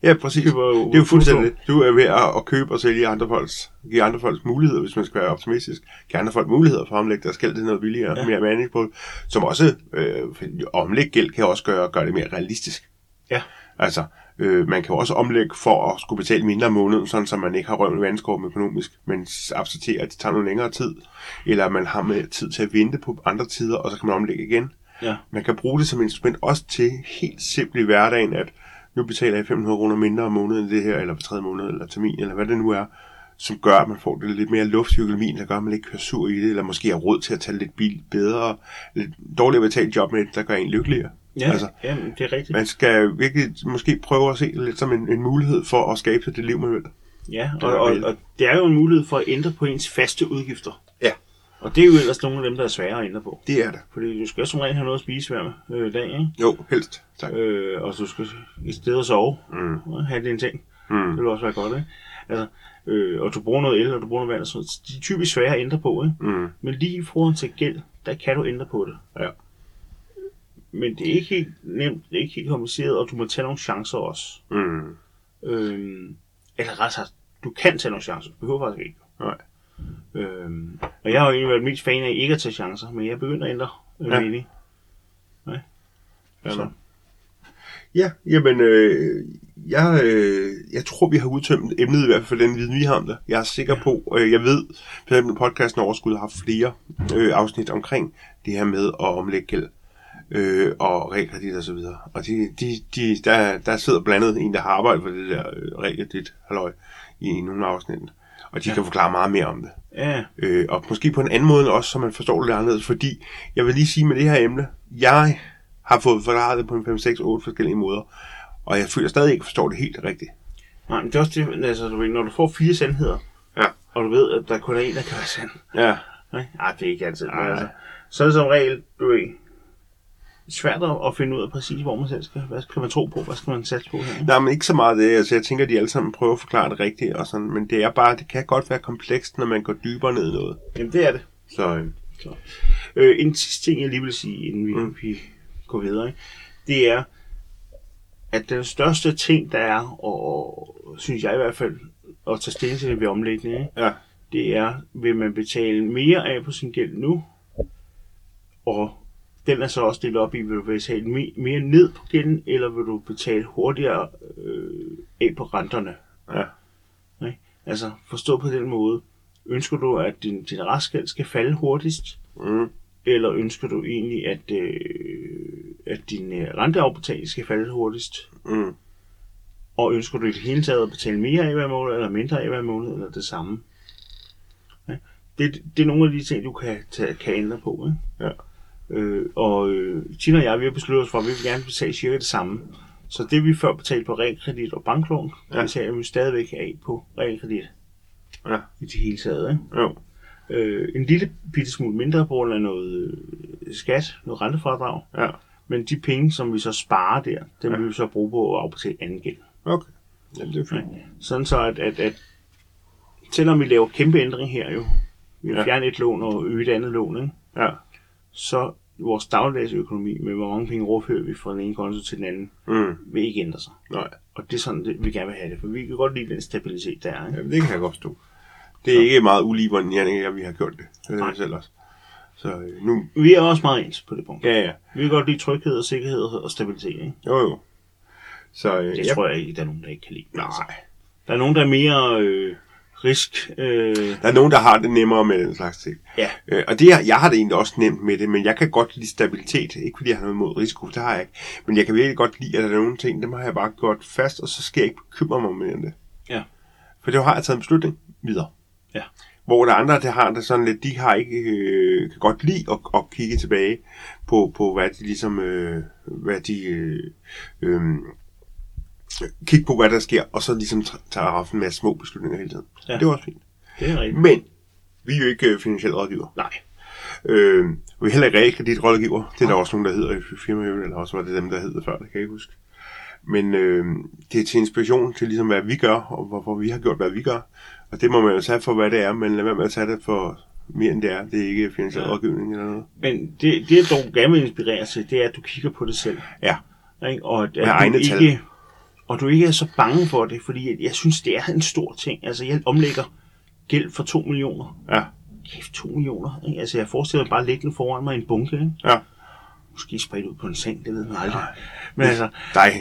Ja, præcis. Køber Det er jo fuldstændig. Du er ved at, at købe og sælge andre folks, give andre folks muligheder, hvis man skal være optimistisk. Give andre folk muligheder for at omlægge deres gæld til noget billigere, ja. Mere manageable. Som også, øh, omlægge gæld kan også gøre, gøre det mere realistisk. Ja. Altså, øh, man kan jo også omlægge for at skulle betale mindre om måneden, sådan så man ikke har røven i vandskorben økonomisk, men accepterer, at det tager noget længere tid. Eller man har med tid til at vente på andre tider, og så kan man omlægge igen. Ja. Man kan bruge det som instrument også til helt simpelt i hverdagen, at nu betaler jeg 500 kroner mindre om måneden end det her, eller på tredje måned, eller termin, eller hvad det nu er, som gør, at man får det lidt mere luft i økonomien, der gør, at man ikke kører sur i det, eller måske har råd til at tage lidt bil bedre, lidt dårligere betalt job med der gør en lykkeligere. Ja, Altså, jamen, det er rigtigt. man skal virkelig måske prøve at se det lidt som en, en mulighed for at skabe sig det liv, man vil. Ja, og, og, og det er jo en mulighed for at ændre på ens faste udgifter. Ja. Og det er jo ellers nogle af dem, der er svære at ændre på. Det er det. Fordi du skal som regel have noget at spise hver øh, dag, ikke? Jo, helst. Tak. Øh, og du skal et sted at sove, Mm. og have dine ting. Mm. Det vil også være godt, ikke? Altså, øh, og du bruger noget el, og du bruger noget vand, noget. De er typisk svære at ændre på, ikke? Mm. Men lige i forhold til gæld, der kan du ændre på det. Ja. Men det er ikke helt nemt, det er ikke helt kompliceret, og du må tage nogle chancer også. Mm. Øhm, eller ret sagt, du kan tage nogle chancer. Du behøver faktisk ikke. Nej. Øhm, og jeg har jo egentlig været mest fan af ikke at tage chancer, men jeg er begyndt at ændre øh, Ja. mening. Ja, Så. Ja, jamen, øh, jeg, øh, jeg tror, vi har udtømt emnet i hvert fald for den viden, vi har om det. Jeg er sikker Ja. på, øh, jeg ved, for eksempel podcasten Overskud har haft flere øh, afsnit omkring det her med at omlægge gæld øh, og realkredit og så videre. Og de, de, de, der, der sidder blandet en, der har arbejdet for det der øh, realkredit halløj i nogle af afsnittene. Og de ja. Kan forklare meget mere om det. Ja, Øh, og måske på en anden måde også, så man forstår det lidt anderledes. Fordi jeg vil lige sige med det her emne, jeg har fået forklaret det på en 5, 6, 8 forskellige måder. Og jeg føler stadig ikke forstår det helt rigtigt. nej, men det er også det, altså, du ved, når du får fire sandheder, Ja. og du ved, at der kun er en, der kan være sand. Ja. Nej, Ej, det er ikke altid. Men, altså, så er det som regel, du ved, svært at finde ud af præcis, hvor man selv skal, hvad skal man tro på, hvad skal man satse på her. Nej, men ikke så meget det. Altså, jeg tænker, at de alle sammen prøver at forklare det rigtigt, og sådan, men det er bare, det kan godt være komplekst, når man går dybere ned i noget. Jamen, det er det. Så øh, Så. Øh, en sidste ting, jeg lige vil sige, inden vi, mm. vi går videre, ikke? det er, at den største ting, der er, og synes jeg i hvert fald, at tage stilling til det ved omlægning, ikke? ja, det er, vil man betale mere af på sin gæld nu, og den er så også delt op i, vil du betale me- mere ned på gælden, eller vil du betale hurtigere øh, af på renterne? ja, Ikke? Altså forstå på den måde, ønsker du, at din, din restgæld skal falde hurtigst, mm, eller ønsker du egentlig, at, øh, at din øh, renteafbetaling skal falde hurtigst? mm, Og ønsker du i det hele taget at betale mere af hver måned, eller mindre af hver måned, eller det samme? Ja. Det, det er nogle af de ting, du kan, tage, kan ændre på. Ikke? Ja. Øh, og øh, Tina og jeg, vi har besluttet os for, at vi vil gerne betale cirka det samme. Så det vi før betalte på realkredit og banklån, ja. Ja. betaler vi stadigvæk af på realkredit ja, i det hele taget. Ikke? jo, Øh, en lille bitte smule mindre på grund af noget øh, skat, noget rentefradrag. ja, Men de penge, som vi så sparer der, dem Ja. vil vi så bruge på at afbetale anden gæld. okay. Jamen, det er fint. Sådan så, at, at, at selvom vi laver kæmpe ændring her jo, vi Ja. fjerne et lån og øge et andet lån, ikke? Ja, så vores dagligdags økonomi med, hvor mange penge overfører vi fra den ene konto til den anden, mm, vil ikke ændre sig. nej, Og det er sådan, det, vi gerne vil have det, for vi kan godt lide den stabilitet, der er. Ikke? Jamen, det kan jeg godt stå. Det er ikke meget ulige, hvordan og vi har gjort det. Det er jeg selv også. Så øh, nu, Vi er også meget ens på det punkt. ja, ja, Vi kan godt lide tryghed og sikkerhed og stabilitet. Ikke? jo jo. Så øh, Det jeg, tror jeg ikke, der er nogen, der ikke kan lide. nej, Der er nogen, der er mere øh, risk. Øh, der er nogen, der har det nemmere med den slags ting. ja, Øh, og det, jeg har det egentlig også nemt med det, men jeg kan godt lide stabilitet. Ikke fordi jeg har noget imod risiko, det har jeg ikke. Men jeg kan virkelig godt lide, at der er nogle ting, dem har jeg bare gjort fast, og så skal jeg ikke bekymre mig mere om det. Ja. For det har jeg taget en beslutning videre. Ja. Hvor der er andre, der har det sådan lidt, de har ikke, øh, kan godt lide at, at kigge tilbage på, på hvad de ligesom, øh, hvad de, øh, øh, kigge på, hvad der sker, og så ligesom t- tage en masse små beslutninger hele tiden. Ja. Det er også fint. det er rigtigt. Men, vi er jo ikke øh, finansielle rådgiver. Nej, Øh, vi er heller ikke realkreditrådgiver. Det er der også nogen, der hedder i firmaet, eller også var det dem, der hed før, det kan jeg ikke huske. Men øh, det er til inspiration til ligesom, hvad vi gør, og hvorfor vi har gjort, hvad vi gør. Og det må man jo tage for, hvad det er, men lad være med at tage det for mere end det er. Det er ikke finansiel Ja. rådgivning eller noget. men det, det dog gerne vil inspirere til, det er, at du kigger på det selv. Ja, Ikke? Og at, Med at egne du tal. Og du ikke er så bange for det, fordi jeg, jeg synes, det er en stor ting. Altså, jeg omlægger gæld for 2 millioner. ja, Kæft, 2 millioner. Ikke? Altså, jeg forestiller mig bare liggende foran mig i en bunke. Ikke? ja. Måske spredt ud på en seng, det ved man aldrig. Men altså, dig.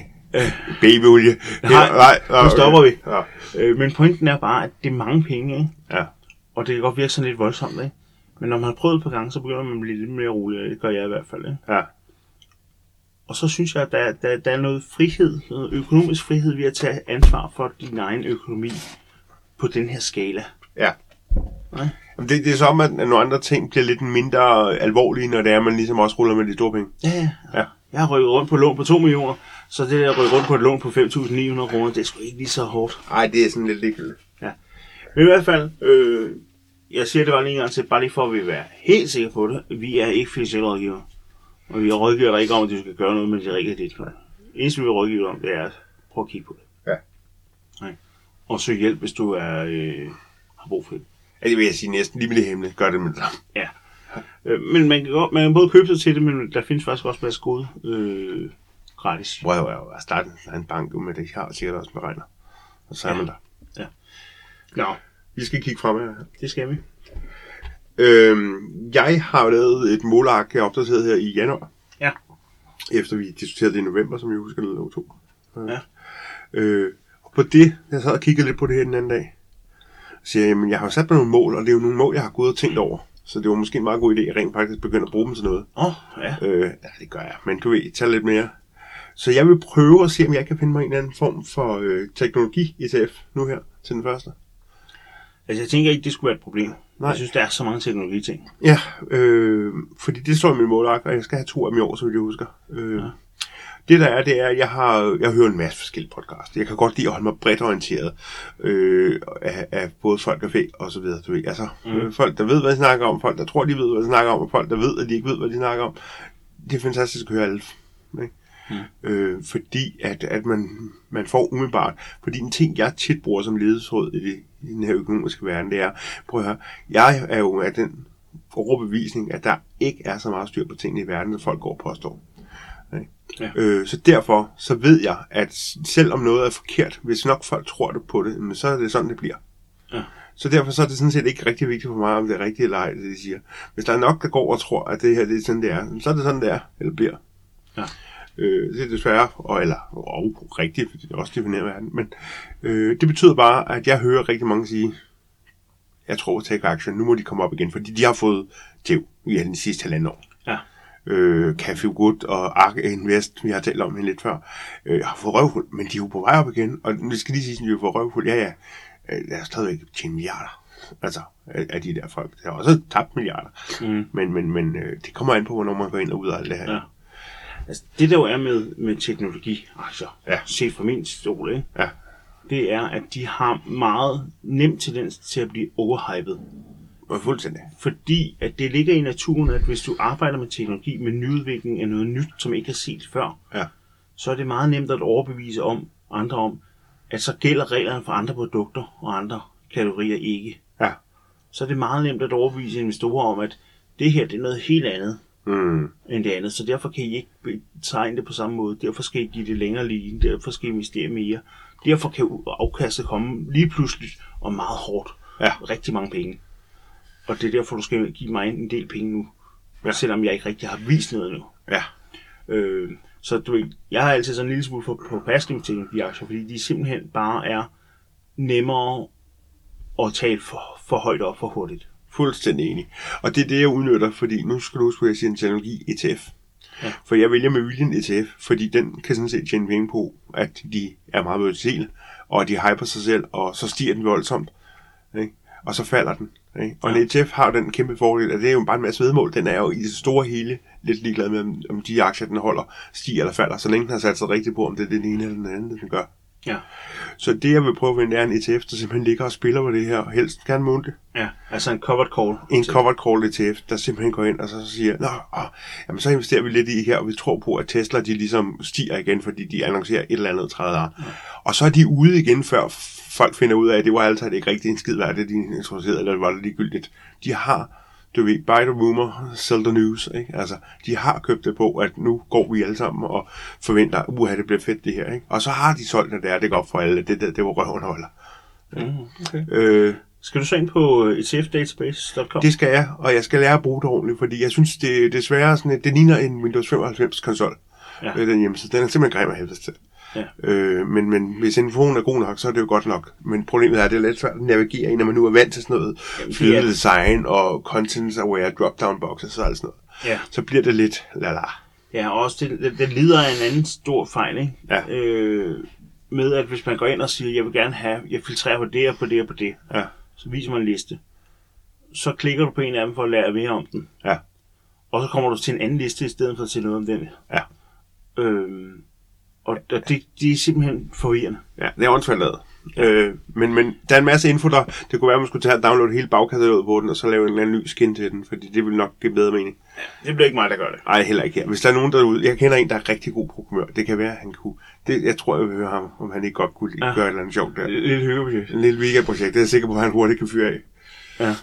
Babyolie. Nej, nej, nu stopper vi. Ja, øh, men pointen er bare, at det er mange penge, ikke? ja. Og det kan godt virke sådan lidt voldsomt, ikke? Men når man har prøvet et par gange, så begynder man at blive lidt mere rolig, det gør jeg i hvert fald, ikke? ja. Og så synes jeg, at der, der, der er noget frihed, noget økonomisk frihed ved at tage ansvar for din egen økonomi på den her skala. ja. Nej? Jamen, Det, det er som, at nogle andre ting bliver lidt mindre alvorlige, når det er, at man ligesom også ruller med de store penge. Ja, ja. Ja. Jeg har rykket rundt på lån på 2 millioner, så det der at rykke rundt på et lån på 5.900 kroner, det er sgu ikke lige så hårdt. Nej, det er sådan lidt ligegyldigt. Men i hvert fald, øh, jeg siger det bare lige en gang til, bare lige for at vi være helt sikre på det. Vi er ikke finansielle rådgiver. Og vi rådgiver dig ikke om, at du skal gøre noget med det rigtige dit. Det eneste, vi vil rådgive dig om, det er at prøve at kigge på det. Ja. Nej. Og søg hjælp, hvis du er, øh, har brug for det. Ja, det vil jeg sige næsten lige med det hemmelige. Gør det med det. Ja. Øh, men man kan, godt, man kan både købe sig til det, men der findes faktisk også masser gode øh, gratis. Prøv at at starte en bank med det. Jeg har sikkert også beregner. Og så er Ja. man der. Nå, Vi skal kigge fremad. det skal vi. Øhm, jeg har jo lavet et målark, jeg opdateret her i januar. Ja. Efter vi diskuterede det i november, som jeg husker, lå to. Ja. Øh, og på det, jeg sad og kiggede lidt på det her den anden dag, så siger jeg, jamen, jeg har jo sat mig nogle mål, og det er jo nogle mål, jeg har gået og tænkt over. Så det var måske en meget god idé, at rent faktisk begynder at bruge dem til noget. Åh, oh, ja. Øh, ja, det gør jeg, men du ved, tag lidt mere. Så jeg vil prøve at se, om jeg kan finde mig en eller anden form for øh, teknologi-ETF nu her til den første. Altså, jeg tænker ikke, det skulle være et problem. Nej. Jeg synes, der er så mange teknologiting. Ja, øh, fordi det står i min målark, og jeg skal have to af dem i år, så vidt jeg husker. Øh, Ja. Det der er, det er, at jeg har jeg hører en masse forskellige podcasts. Jeg kan godt lide at holde mig bredt orienteret øh, af, af både folk og fæ og så videre. Du ved. Altså, Mm. øh, folk, der ved, hvad de snakker om, folk, der tror, de ved, hvad de snakker om, og folk, der ved, at de ikke ved, hvad de snakker om. det er fantastisk at høre Alf. Ikke? Mm. Øh, fordi at, at man, man får umiddelbart, fordi en ting, jeg tit bruger som ledesråd i, det, i den her økonomiske verden, det er, prøv at høre, jeg er jo af den overbevisning, at der ikke er så meget styr på tingene i verden, som folk går og påstår. Ja. Øh, så derfor så ved jeg, at selvom noget er forkert, hvis nok folk tror det på det, så er det sådan, det bliver. Ja. Så derfor så er det sådan set ikke rigtig vigtigt for mig, om det er rigtigt eller ej, det de siger. Hvis der er nok, der går og tror, at det her det er sådan, det er, så er det sådan, det er, eller bliver. Ja. Øh, det er desværre, og, eller og, rigtigt, fordi det er også definerer verden, men øh, det betyder bare, at jeg hører rigtig mange sige, jeg tror, take action, nu må de komme op igen, fordi de har fået tæv i de sidste halvandet år. Ja. Øh, Café Good og Ark Invest, vi har talt om hende lidt før, øh, har fået røvhul, men de er jo på vej op igen, og det skal lige sige, at de har fået røvhul, ja ja, øh, der er stadigvæk tjent milliarder, altså af, af de der folk. Der har også tabt milliarder, Mm. men, men, men øh, det kommer an på, hvornår man går ind og ud af alt det her. Ja. Altså, det der jo er med, med teknologi, altså, Ja. set fra min stol, ikke? Ja. det er, at de har meget nem tendens til at blive overhypet. Og fuldstændig. Fordi at det ligger i naturen, at hvis du arbejder med teknologi, med nyudvikling af noget nyt, som ikke er set før, Ja. så er det meget nemt at overbevise om andre om, at så gælder reglerne for andre produkter og andre kategorier ikke. Ja. Så er det meget nemt at overbevise investorer om, at det her det er noget helt andet Mm. end det andet, så derfor kan I ikke tegne det på samme måde. Derfor skal I give det længere lige, derfor skal I investere mere. Derfor kan afkastet komme lige pludselig og meget hårdt. Ja. Rigtig mange penge. Og det er derfor, du skal give mig en del penge nu. Ja. Selvom jeg ikke rigtig har vist noget nu. Ja. Øh, så du jeg har altid sådan en lille smule på, på passive teknologiaktier, fordi de simpelthen bare er nemmere at tale for, for højt op for hurtigt. Fuldstændig enig. Og det er det, jeg udnytter, fordi nu skal du huske, at jeg siger en teknologi ETF. Ja. For jeg vælger med viljen ETF, fordi den kan sådan set tjene penge på, at de er meget volatile, og de hyper sig selv, og så stiger den voldsomt, ikke? og så falder den. Ikke? Og en ETF har jo den kæmpe fordel, at det er jo bare en masse vedmål. Den er jo i det store hele lidt ligeglad med, om- de aktier, den holder, stiger eller falder, så længe den har sat sig rigtigt på, om det er det ene eller den anden, den gør. Ja. Så det, jeg vil prøve at vinde, er en ETF, der simpelthen ligger og spiller på det her, og helst gerne månedligt. Ja, altså en covered call. en covered call ETF, der simpelthen går ind og så siger, Nå, åh, jamen så investerer vi lidt i her, og vi tror på, at Tesla de ligesom stiger igen, fordi de annoncerer et eller andet træder. Ja. Og så er de ude igen, før folk finder ud af, at det var altid ikke rigtig en skid værd, det de introducerede, eller var det ligegyldigt. De har, du ved, buy the rumor, sell the news, ikke? Altså, de har købt det på, at nu går vi alle sammen og forventer, uha, det bliver fedt det her, ikke? Og så har de solgt det der, det går op for alle, det der, det var røven holder. Mm, okay. Øh, Skal du så ind på øh, etfdatabase.com? Det skal jeg, og jeg skal lære at bruge det ordentligt, fordi jeg synes, det, er svære sådan, et- det ligner en Windows 95 konsol. Ja. Ja. Den hjemmeside. Den er simpelthen grim af helvede til. Ja. Øh, men, men hvis infoen er god nok, så er det jo godt nok. Men problemet er, at det er lidt svært at navigere i, når man nu er vant til sådan noget flydende design og contents aware drop-down boxes og alt sådan noget. Ja. Så bliver det lidt la Ja, og også det, det, det lider af en anden stor fejl, ikke? Ja. Øh, med at hvis man går ind og siger, jeg vil gerne have, jeg filtrerer på det og på det og på det, Ja. så viser man en liste. Så klikker du på en af dem for at lære mere om den. Ja. Og så kommer du til en anden liste i stedet for til noget om den. Ja. Øhm, og og det, de er simpelthen forvirrende. Ja, det er åndssvagt lavet. Øh, men, men der er en masse info der. Det kunne være, at man skulle tage og downloade hele bagkataloget på den, og så lave en eller anden ny skin til den, fordi det vil nok give bedre mening. Det bliver ikke mig, der gør det. Nej, heller ikke her. Hvis der er nogen derude, jeg kender en, der er rigtig god programmør. Det kan være, at han kunne. Det, jeg tror, jeg vil høre ham, om han ikke godt kunne Ja. ja. gøre et eller andet sjovt der. Lidt hyggeprojekt. En lille weekendprojekt, det er jeg sikker på, at han hurtigt kan fyre af. Ja.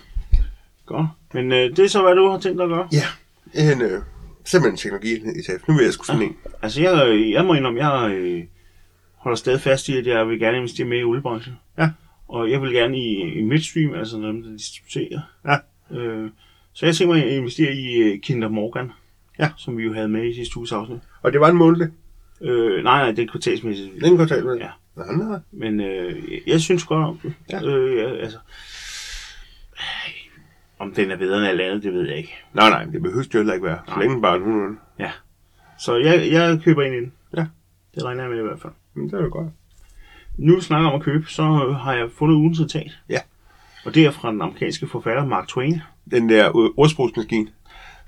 Godt. Men øh, det er så, hvad du har tænkt dig at gøre. Ja, en, øh, simpelthen teknologi i SF. Nu vil jeg sgu sådan en. Altså, jeg, jeg må indrømme, jeg øh, holder stadig fast i, at jeg vil gerne investere mere i oliebranchen. Ja. Og jeg vil gerne i, i midstream, altså noget, der distribuerer. Ja. Øh, så jeg tænker mig at investere i øh, Kinder Morgan. Ja. Som vi jo havde med i sidste uges afsnit. Og det var en måned. Øh, nej, nej, det er kvartalsmæssigt. Den kan tale med. Ja. Nå, nå. Men øh, jeg- jeg synes godt om den. Ja. Øh, jeg, altså, om den er bedre end alt andet, det ved jeg ikke. Nej, nej, det behøver jo heller ikke være. Så Nej. længe bare hun Så jeg, jeg køber ind i den. Ja. Det regner jeg med i hvert fald. Men det er jo godt. Nu vi snakker om at købe, så øh, har jeg fundet ugens citat. Ja. Og det er fra den amerikanske forfatter Mark Twain. Den der øh, ordsprogsmaskine.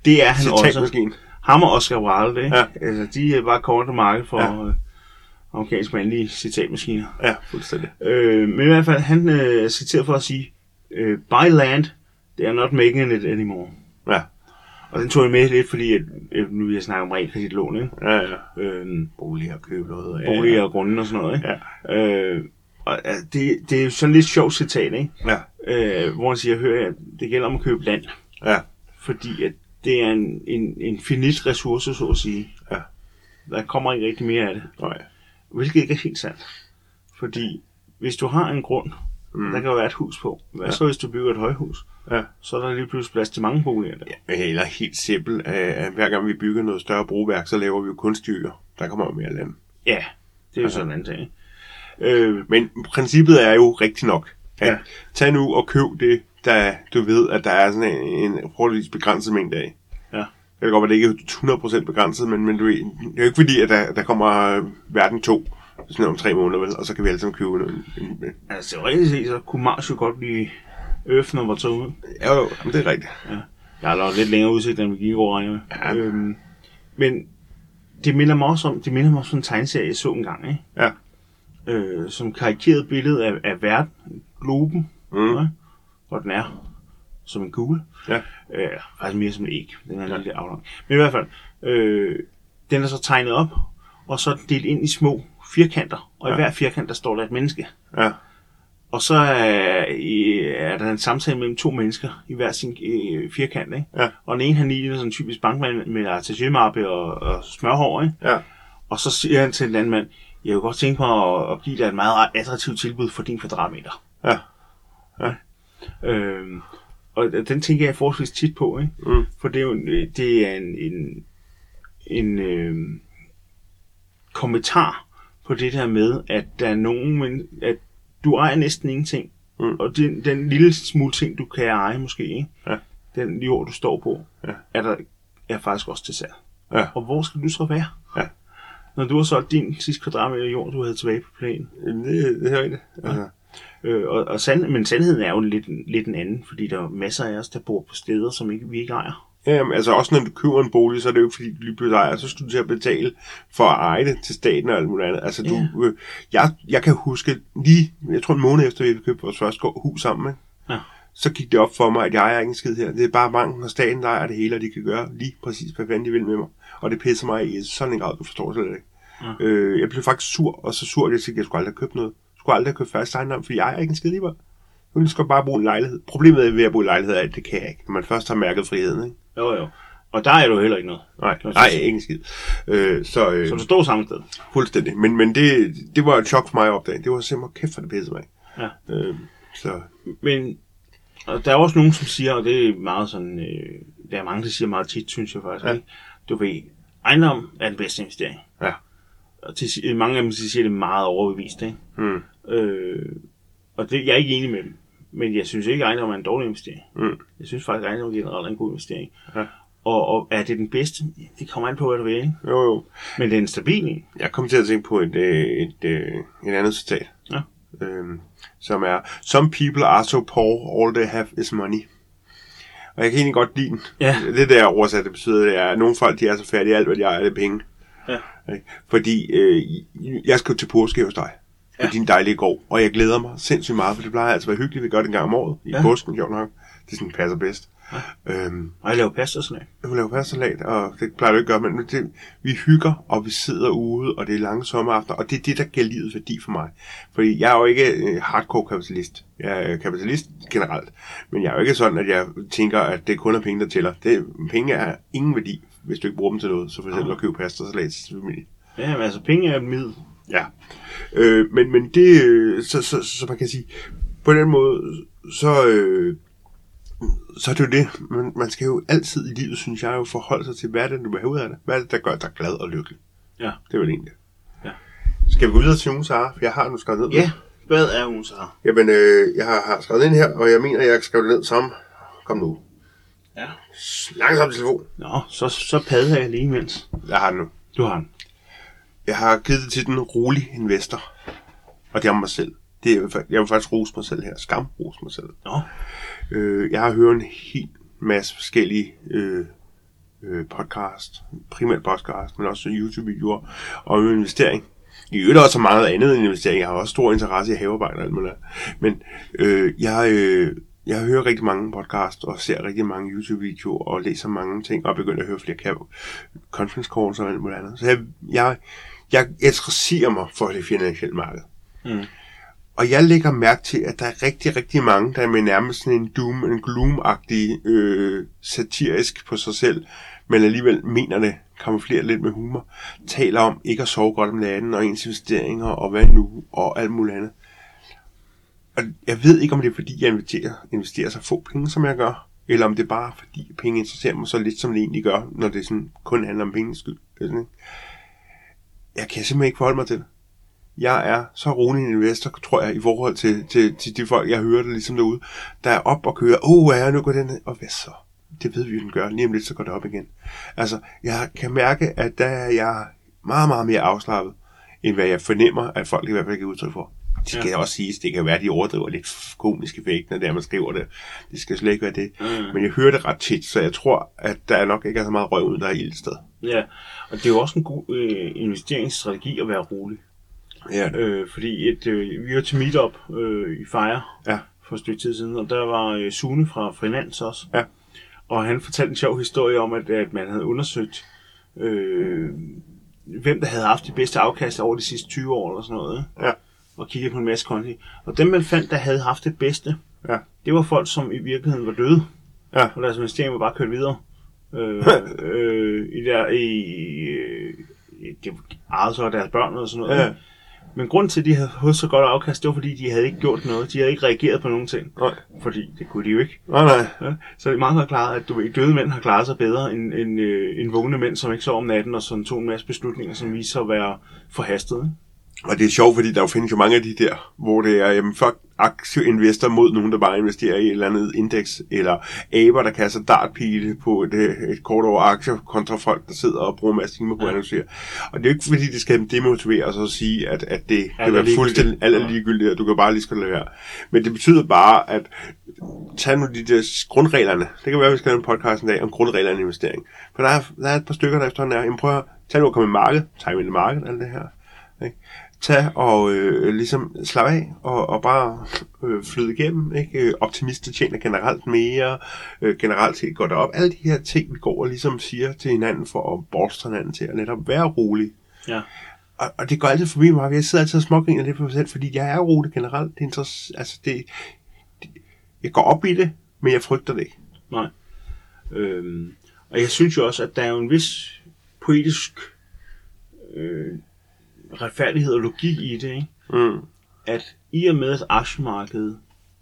Det er han også. Citatmaskine. Ham og Oscar Wilde, ikke? Ja. Altså, de er bare kort marked for Ja. ja. øh, amerikanske mandlige citatmaskiner. Ja, fuldstændig. Øh, men i hvert fald, han øh, er citeret for at sige, øh, by land, they are not making it anymore. Ja. Og den tog jeg med lidt, fordi at, øh, nu vil jeg snakke om realkreditlån, ikke? Ja, ja. Øhm, Boliger og købe noget. Ja, boliger og grunde og sådan noget, ikke? Ja. Øh, og altså, det, det er sådan lidt sjovt citat, ikke? Ja. Øh, hvor han siger, hør, at det gælder om at købe land, Ja. fordi at det er en, en, en finit ressource, så at sige. Ja. Der kommer ikke rigtig mere af det. Nej. Hvilket ikke er helt sandt. Fordi hvis du har en grund, mm. der kan jo være et hus på. Hvad ja. så hvis du bygger et højhus? Ja. Så er der lige pludselig plads til mange boliger der. Eller helt simpelt, at hver gang vi bygger noget større brugværk, så laver vi jo kunstdyr. Der kommer jo mere land. Ja, det er jo Altså. sådan en anden ting. Øh, Men princippet er jo rigtigt nok. At Ja. ja. Tag nu og køb det, der du ved, at der er sådan en, en forholdsvis begrænset mængde af. Ja. Det kan godt være, at det ikke er 100% begrænset, men, men du, ved, det er jo ikke fordi, at der, der kommer øh, verden to sådan om tre måneder, vel? og så kan vi alle sammen købe noget. En, en, altså teoretisk set, så kunne Mars jo godt blive Earth nummer 2. ikke? ja, jo, jamen, det er rigtigt. Jeg har nok lidt længere udsigt, end vi gik over med. Ja. Øhm, men det minder mig også om, det minder mig også om en tegneserie, jeg så en gang, ikke? Ja. Øh, som karikeret billede af, af verden, globen, Mm. ikke? hvor den er som en kugle. Ja. Øh, faktisk mere som en æg. Den er ja. lidt aflang. Men i hvert fald, øh, den er så tegnet op, og så delt ind i små firkanter. Og ja. i Ja. hver firkant, der står der et menneske. Ja. Og så er, i- er der en samtale mellem to mennesker i hver sin øh, firkant. Ikke? Ja. Og den ene, han ligner sådan en typisk bankmand med attaché-mappe og, og smørhår. Ikke? Ja. Og så siger han til den anden mand, jeg kunne godt tænke mig at, at give dig et meget attraktivt tilbud for din kvadratmeter. Ja. Øhm, og den tænker jeg forholdsvis tit på, ikke? Mm. For det er jo en, det er en, en, en øhm, kommentar på det der med, at der er nogen, men at du ejer næsten ingenting. Mm. Og den, den lille smule ting, du kan eje måske, ikke? Ja. den jord, du står på, Ja. er, der, er faktisk også til salg. Ja. Og hvor skal du så være? Ja. Når du har solgt din sidste kvadratmeter jord, du havde tilbage på planen. Det, det er rigtigt. Altså, Øh, og, og sand, men sandheden er jo lidt, lidt en anden, fordi der er masser af os, der bor på steder, som ikke, vi ikke ejer. Jamen, altså også når du køber en bolig, så er det jo ikke fordi, du lige pludselig ejer, så skal du til at betale for at eje det til staten og alt muligt andet. Altså, du, øh, jeg, jeg kan huske lige, jeg tror en måned efter, vi købte vores første hus sammen, ikke? Ja. så gik det op for mig, at jeg ejer ikke en skid her. Det er bare banken og staten, der ejer det hele, og de kan gøre lige præcis, hvad fanden de vil med mig. Og det pisser mig i sådan en grad, du forstår slet ikke. Ja. Øh, jeg blev faktisk sur, og så sur, at jeg tænkte, at jeg skulle aldrig have købt noget. Jeg skulle aldrig have købt fast ejendom, fordi jeg ejer ikke en skid lige bare. Nu jeg bare bo i en lejlighed. Problemet ved at bo i lejlighed er, at det kan jeg ikke, når man først har mærket friheden. Ikke? Jo, jo. Og der er du heller ikke noget. Nej, nej, sige. ikke en skid. Øh, så øh, Så du står samme sted. fuldstændig. Men, men det, det var et chok for mig at opdage. Det var simpelthen kæft for det pisse mig. Ja. Øh, så Men og der er også nogen, som siger, og det er meget sådan, øh, der er mange, der siger meget tit, synes jeg faktisk, Ja. ikke? du ved, ejendom er den bedste investering. Ja. Og til, mange af dem de siger det meget overbevist, ikke? mm, Øh, og det, jeg er ikke enig med dem. Men jeg synes ikke, at ejendom er en dårlig investering. mm, Jeg synes faktisk, at ejendom generelt er en god investering. Ja. Og, og er det den bedste? Det kommer an på, hvad du vil, ikke? jo, jo. Men det er en stabil en. Jeg kom til at tænke på et, øh, et, øh, et andet citat. Ja. Øhm, som er, Some people are so poor, all they have is money. Og jeg kan egentlig godt lide den. Ja. Det der oversat, det betyder, det er, at nogle folk, de er så færdige, alt hvad de ejer, det er penge. Ja. Fordi øh, jeg skal til påske hos dig. På Ja. din dejlige gård. Og jeg glæder mig sindssygt meget, for det plejer altså at være hyggeligt. Vi gør det en gang om året. I Ja. ja. påsken, sjovt nok. Det er sådan, passer bedst. Ja. Øhm, Og jeg laver pasta og sådan noget. jeg vil lave pastasalat, og det plejer du ikke at gøre, men det, vi hygger, og vi sidder ude, og det er lange sommeraftener, og det er det, der giver livet værdi for mig. Fordi jeg er jo ikke øh, hardcore kapitalist. Jeg er kapitalist generelt, men jeg er jo ikke sådan, at jeg tænker, at det kun er penge, der tæller. Det, penge er ingen værdi, hvis du ikke bruger dem til noget, så for eksempel at købe pastasalat til sin familie. Ja, men altså penge er et middel. Ja. Øh, men, men det, øh, så, så, så, man kan sige, på den måde, så, øh, så er det jo det. Man, man skal jo altid i livet, synes jeg, jo forholde sig til, hvad er det, du vil have ud af det? Hvad er det, der gør dig glad og lykkelig? Ja. Det er vel egentlig. Ja. Skal vi gå videre til ugen, Sara? For jeg har nu skrevet ned. Ja, hvad er så? Jamen, øh, jeg har, har skrevet ind her, og jeg mener, jeg skrev det ned sammen. Kom nu. Ja. Langsom telefon. Nå, så, så padler jeg lige imens. Jeg har den nu. Du har den. Jeg har givet det til den rolig investor. Og det er mig selv. Det er, jeg vil faktisk rose mig selv her. Skam rose mig selv. Nå, Øh, jeg har hørt en hel masse forskellige øh, øh, podcast, primært podcast, men også YouTube-videoer om investering. I øvrigt også så meget andet end investering. Jeg har også stor interesse i havearbejde og alt muligt. Men øh, jeg, øh, jeg hører rigtig mange podcast og ser rigtig mange YouTube-videoer og læser mange ting og begynder at høre flere conference calls og alt muligt andet. Så jeg, jeg, jeg interesserer mig for det finansielle marked. Mm. Og jeg lægger mærke til, at der er rigtig, rigtig mange, der er med nærmest sådan en doom, en gloom-agtig øh, satirisk på sig selv, men alligevel mener det, kamuflerer lidt med humor, taler om ikke at sove godt om natten, og ens investeringer, og hvad nu, og alt muligt andet. Og jeg ved ikke, om det er fordi, jeg investerer, investerer så få penge, som jeg gør, eller om det er bare fordi, penge interesserer mig så lidt, som det egentlig gør, når det sådan kun handler om penges skyld. Det er sådan, ikke? Jeg kan simpelthen ikke forholde mig til det. Jeg er så rolig en investor, tror jeg, i forhold til, til, til de folk, jeg hører det ligesom derude, der er op og kører, åh, oh, ja, nu går den ned, og hvad så? Det ved vi, den gør. Lige om lidt, så går det op igen. Altså, jeg kan mærke, at der er jeg meget, meget mere afslappet, end hvad jeg fornemmer, at folk i hvert fald giver udtryk for. Det skal Ja. også siges, det kan være, at de overdriver lidt komisk effekt, når det er, man skriver det. Det skal slet ikke være det. Mm. Men jeg hører det ret tit, så jeg tror, at der nok ikke er så meget røv ud, der er i et sted. Ja, og det er jo også en god øh, investeringsstrategi at være rolig. Ja, Øh, fordi et, øh, vi var til meetup øh, i Fire Ja. for et stykke tid siden, og der var øh, Sune fra Finans også. Ja. Og han fortalte en sjov historie om, at, at man havde undersøgt, øh, hvem der havde haft de bedste afkast over de sidste 20 år eller sådan noget. Ja. Og kigget på en masse konti. Og dem man fandt, der havde haft det bedste, Ja. det var folk, som i virkeligheden var døde. Ja. Og deres investering var bare kørt videre. Øh, øh, i der, i, i, det ejede så deres børn og sådan noget. Ja. Men grunden til, at de havde fået så godt afkast, det var fordi, de havde ikke gjort noget. De havde ikke reageret på nogen ting. Nej. Fordi det kunne de jo ikke. Nej, nej. Ja? Så det er meget godt klart, at du ved, døde mænd har klaret sig bedre end, end, øh, end vågne mænd, som ikke sov om natten, og som tog en masse beslutninger, som viste sig at være forhastede. Og det er sjovt, fordi der jo findes jo mange af de der, hvor det er, jamen fuck, aktiv investor mod nogen, der bare investerer i et eller andet indeks, eller aber, der kaster dartpile på et, øh, et kort over aktier, kontra folk, der sidder og bruger en masse timer på at analysere. Og det er jo ikke fordi, det skal demotivere os at sige, at, at det kan er være fuldstændig alt er ligegyldigt, og du kan bare lige skal lade være. Men det betyder bare, at tag nu de der grundreglerne. Det kan være, at vi skal lave en podcast en dag om grundreglerne i investering. For der er, der er et par stykker, der efterhånden er, jamen prøv at tage nu at komme i marked, time in market, alt det her. Ikke? Tag og øh, ligesom slappe af og, og bare øh, flyde igennem. Ikke? Øh, Optimister tjener generelt mere, øh, generelt set går det op. Alle de her ting, vi går og ligesom siger til hinanden for at bolstre hinanden til at netop være rolig. Ja. Og, og det går altid forbi mig. Jeg sidder altid og smågriner lidt for mig selv, fordi jeg er rolig generelt. Det er altså det, det, jeg går op i det, men jeg frygter det ikke. Nej. Øhm, og jeg synes jo også, at der er jo en vis poetisk øh, retfærdighed og logik i det, ikke? Mm. at i og med at aktiemarkedet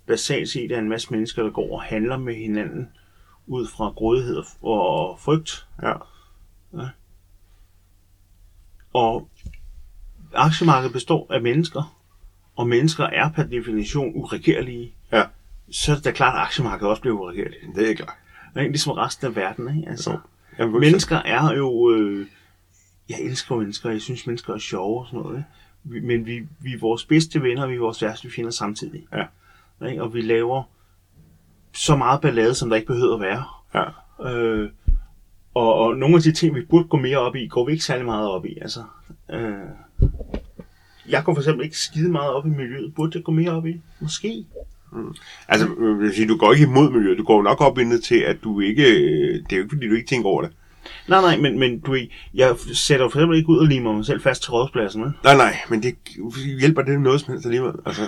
basalt set er en masse mennesker, der går og handler med hinanden ud fra grådighed og- frygt, Ja. og aktiemarkedet består af mennesker, og mennesker er per definition uregerlige, Ja. så er det da klart, at aktiemarkedet også bliver uregerligt. Det er klart. Ikke? Ligesom resten af verden. Ikke? Altså, Jo. Jamen, mennesker er jo... Øh, jeg elsker mennesker, jeg synes, mennesker er sjove og sådan noget. Ikke? Men vi, vi er vores bedste venner, og vi er vores værste fjender samtidig. Ja. Ikke? Og vi laver så meget ballade, som der ikke behøver at være. Ja. Øh, og, og nogle af de ting, vi burde gå mere op i, går vi ikke særlig meget op i. Altså, øh, jeg går for eksempel ikke skide meget op i miljøet. Burde det gå mere op i? Måske. Altså, øh, vil sige, du går ikke imod miljøet. Du går nok op indet til, at du ikke... øh, Det er jo ikke, fordi du ikke tænker over det. Nej, nej, men, men du jeg sætter for eksempel ikke ud og limer mig selv fast til rådspladsen. Vel? Nej, nej, men det hjælper det noget som helst alligevel. Altså,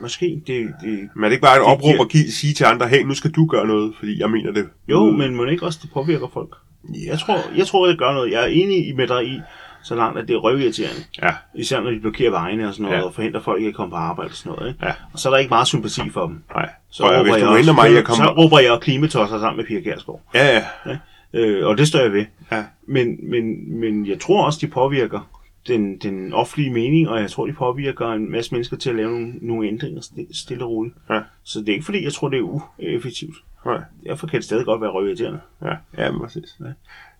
Måske. Det, det, men er det ikke bare et Det opråb giver- at give, sige til andre, hey, nu skal du gøre noget, fordi jeg mener det. jo, Mm. men må det ikke også det påvirker folk? Ja. Jeg tror, jeg tror, det gør noget. Jeg er enig i- med dig i, så langt, at det er røvirriterende. Ja, Især når de blokerer vejene og sådan noget, Ja. ja. og forhindrer folk i at komme på arbejde og sådan noget. Ikke? Ja. Og så er der ikke meget sympati for dem. nej. Så, Prøv, råber, jeg du henter mig, også, jeg kommer... så råber jeg og klimatosser sammen med Pia Kjærsgaard. Ja, ja. Øh, og det står jeg ved. Ja. Men, men, men jeg tror også, de påvirker den, den offentlige mening, og jeg tror, de påvirker en masse mennesker til at lave nogle, nogle ændringer sti- stille og roligt. Ja. Så det er ikke fordi, jeg tror, det er ueffektivt. Nej. Derfor kan det stadig godt være røvirriterende. Ja, ja, præcis.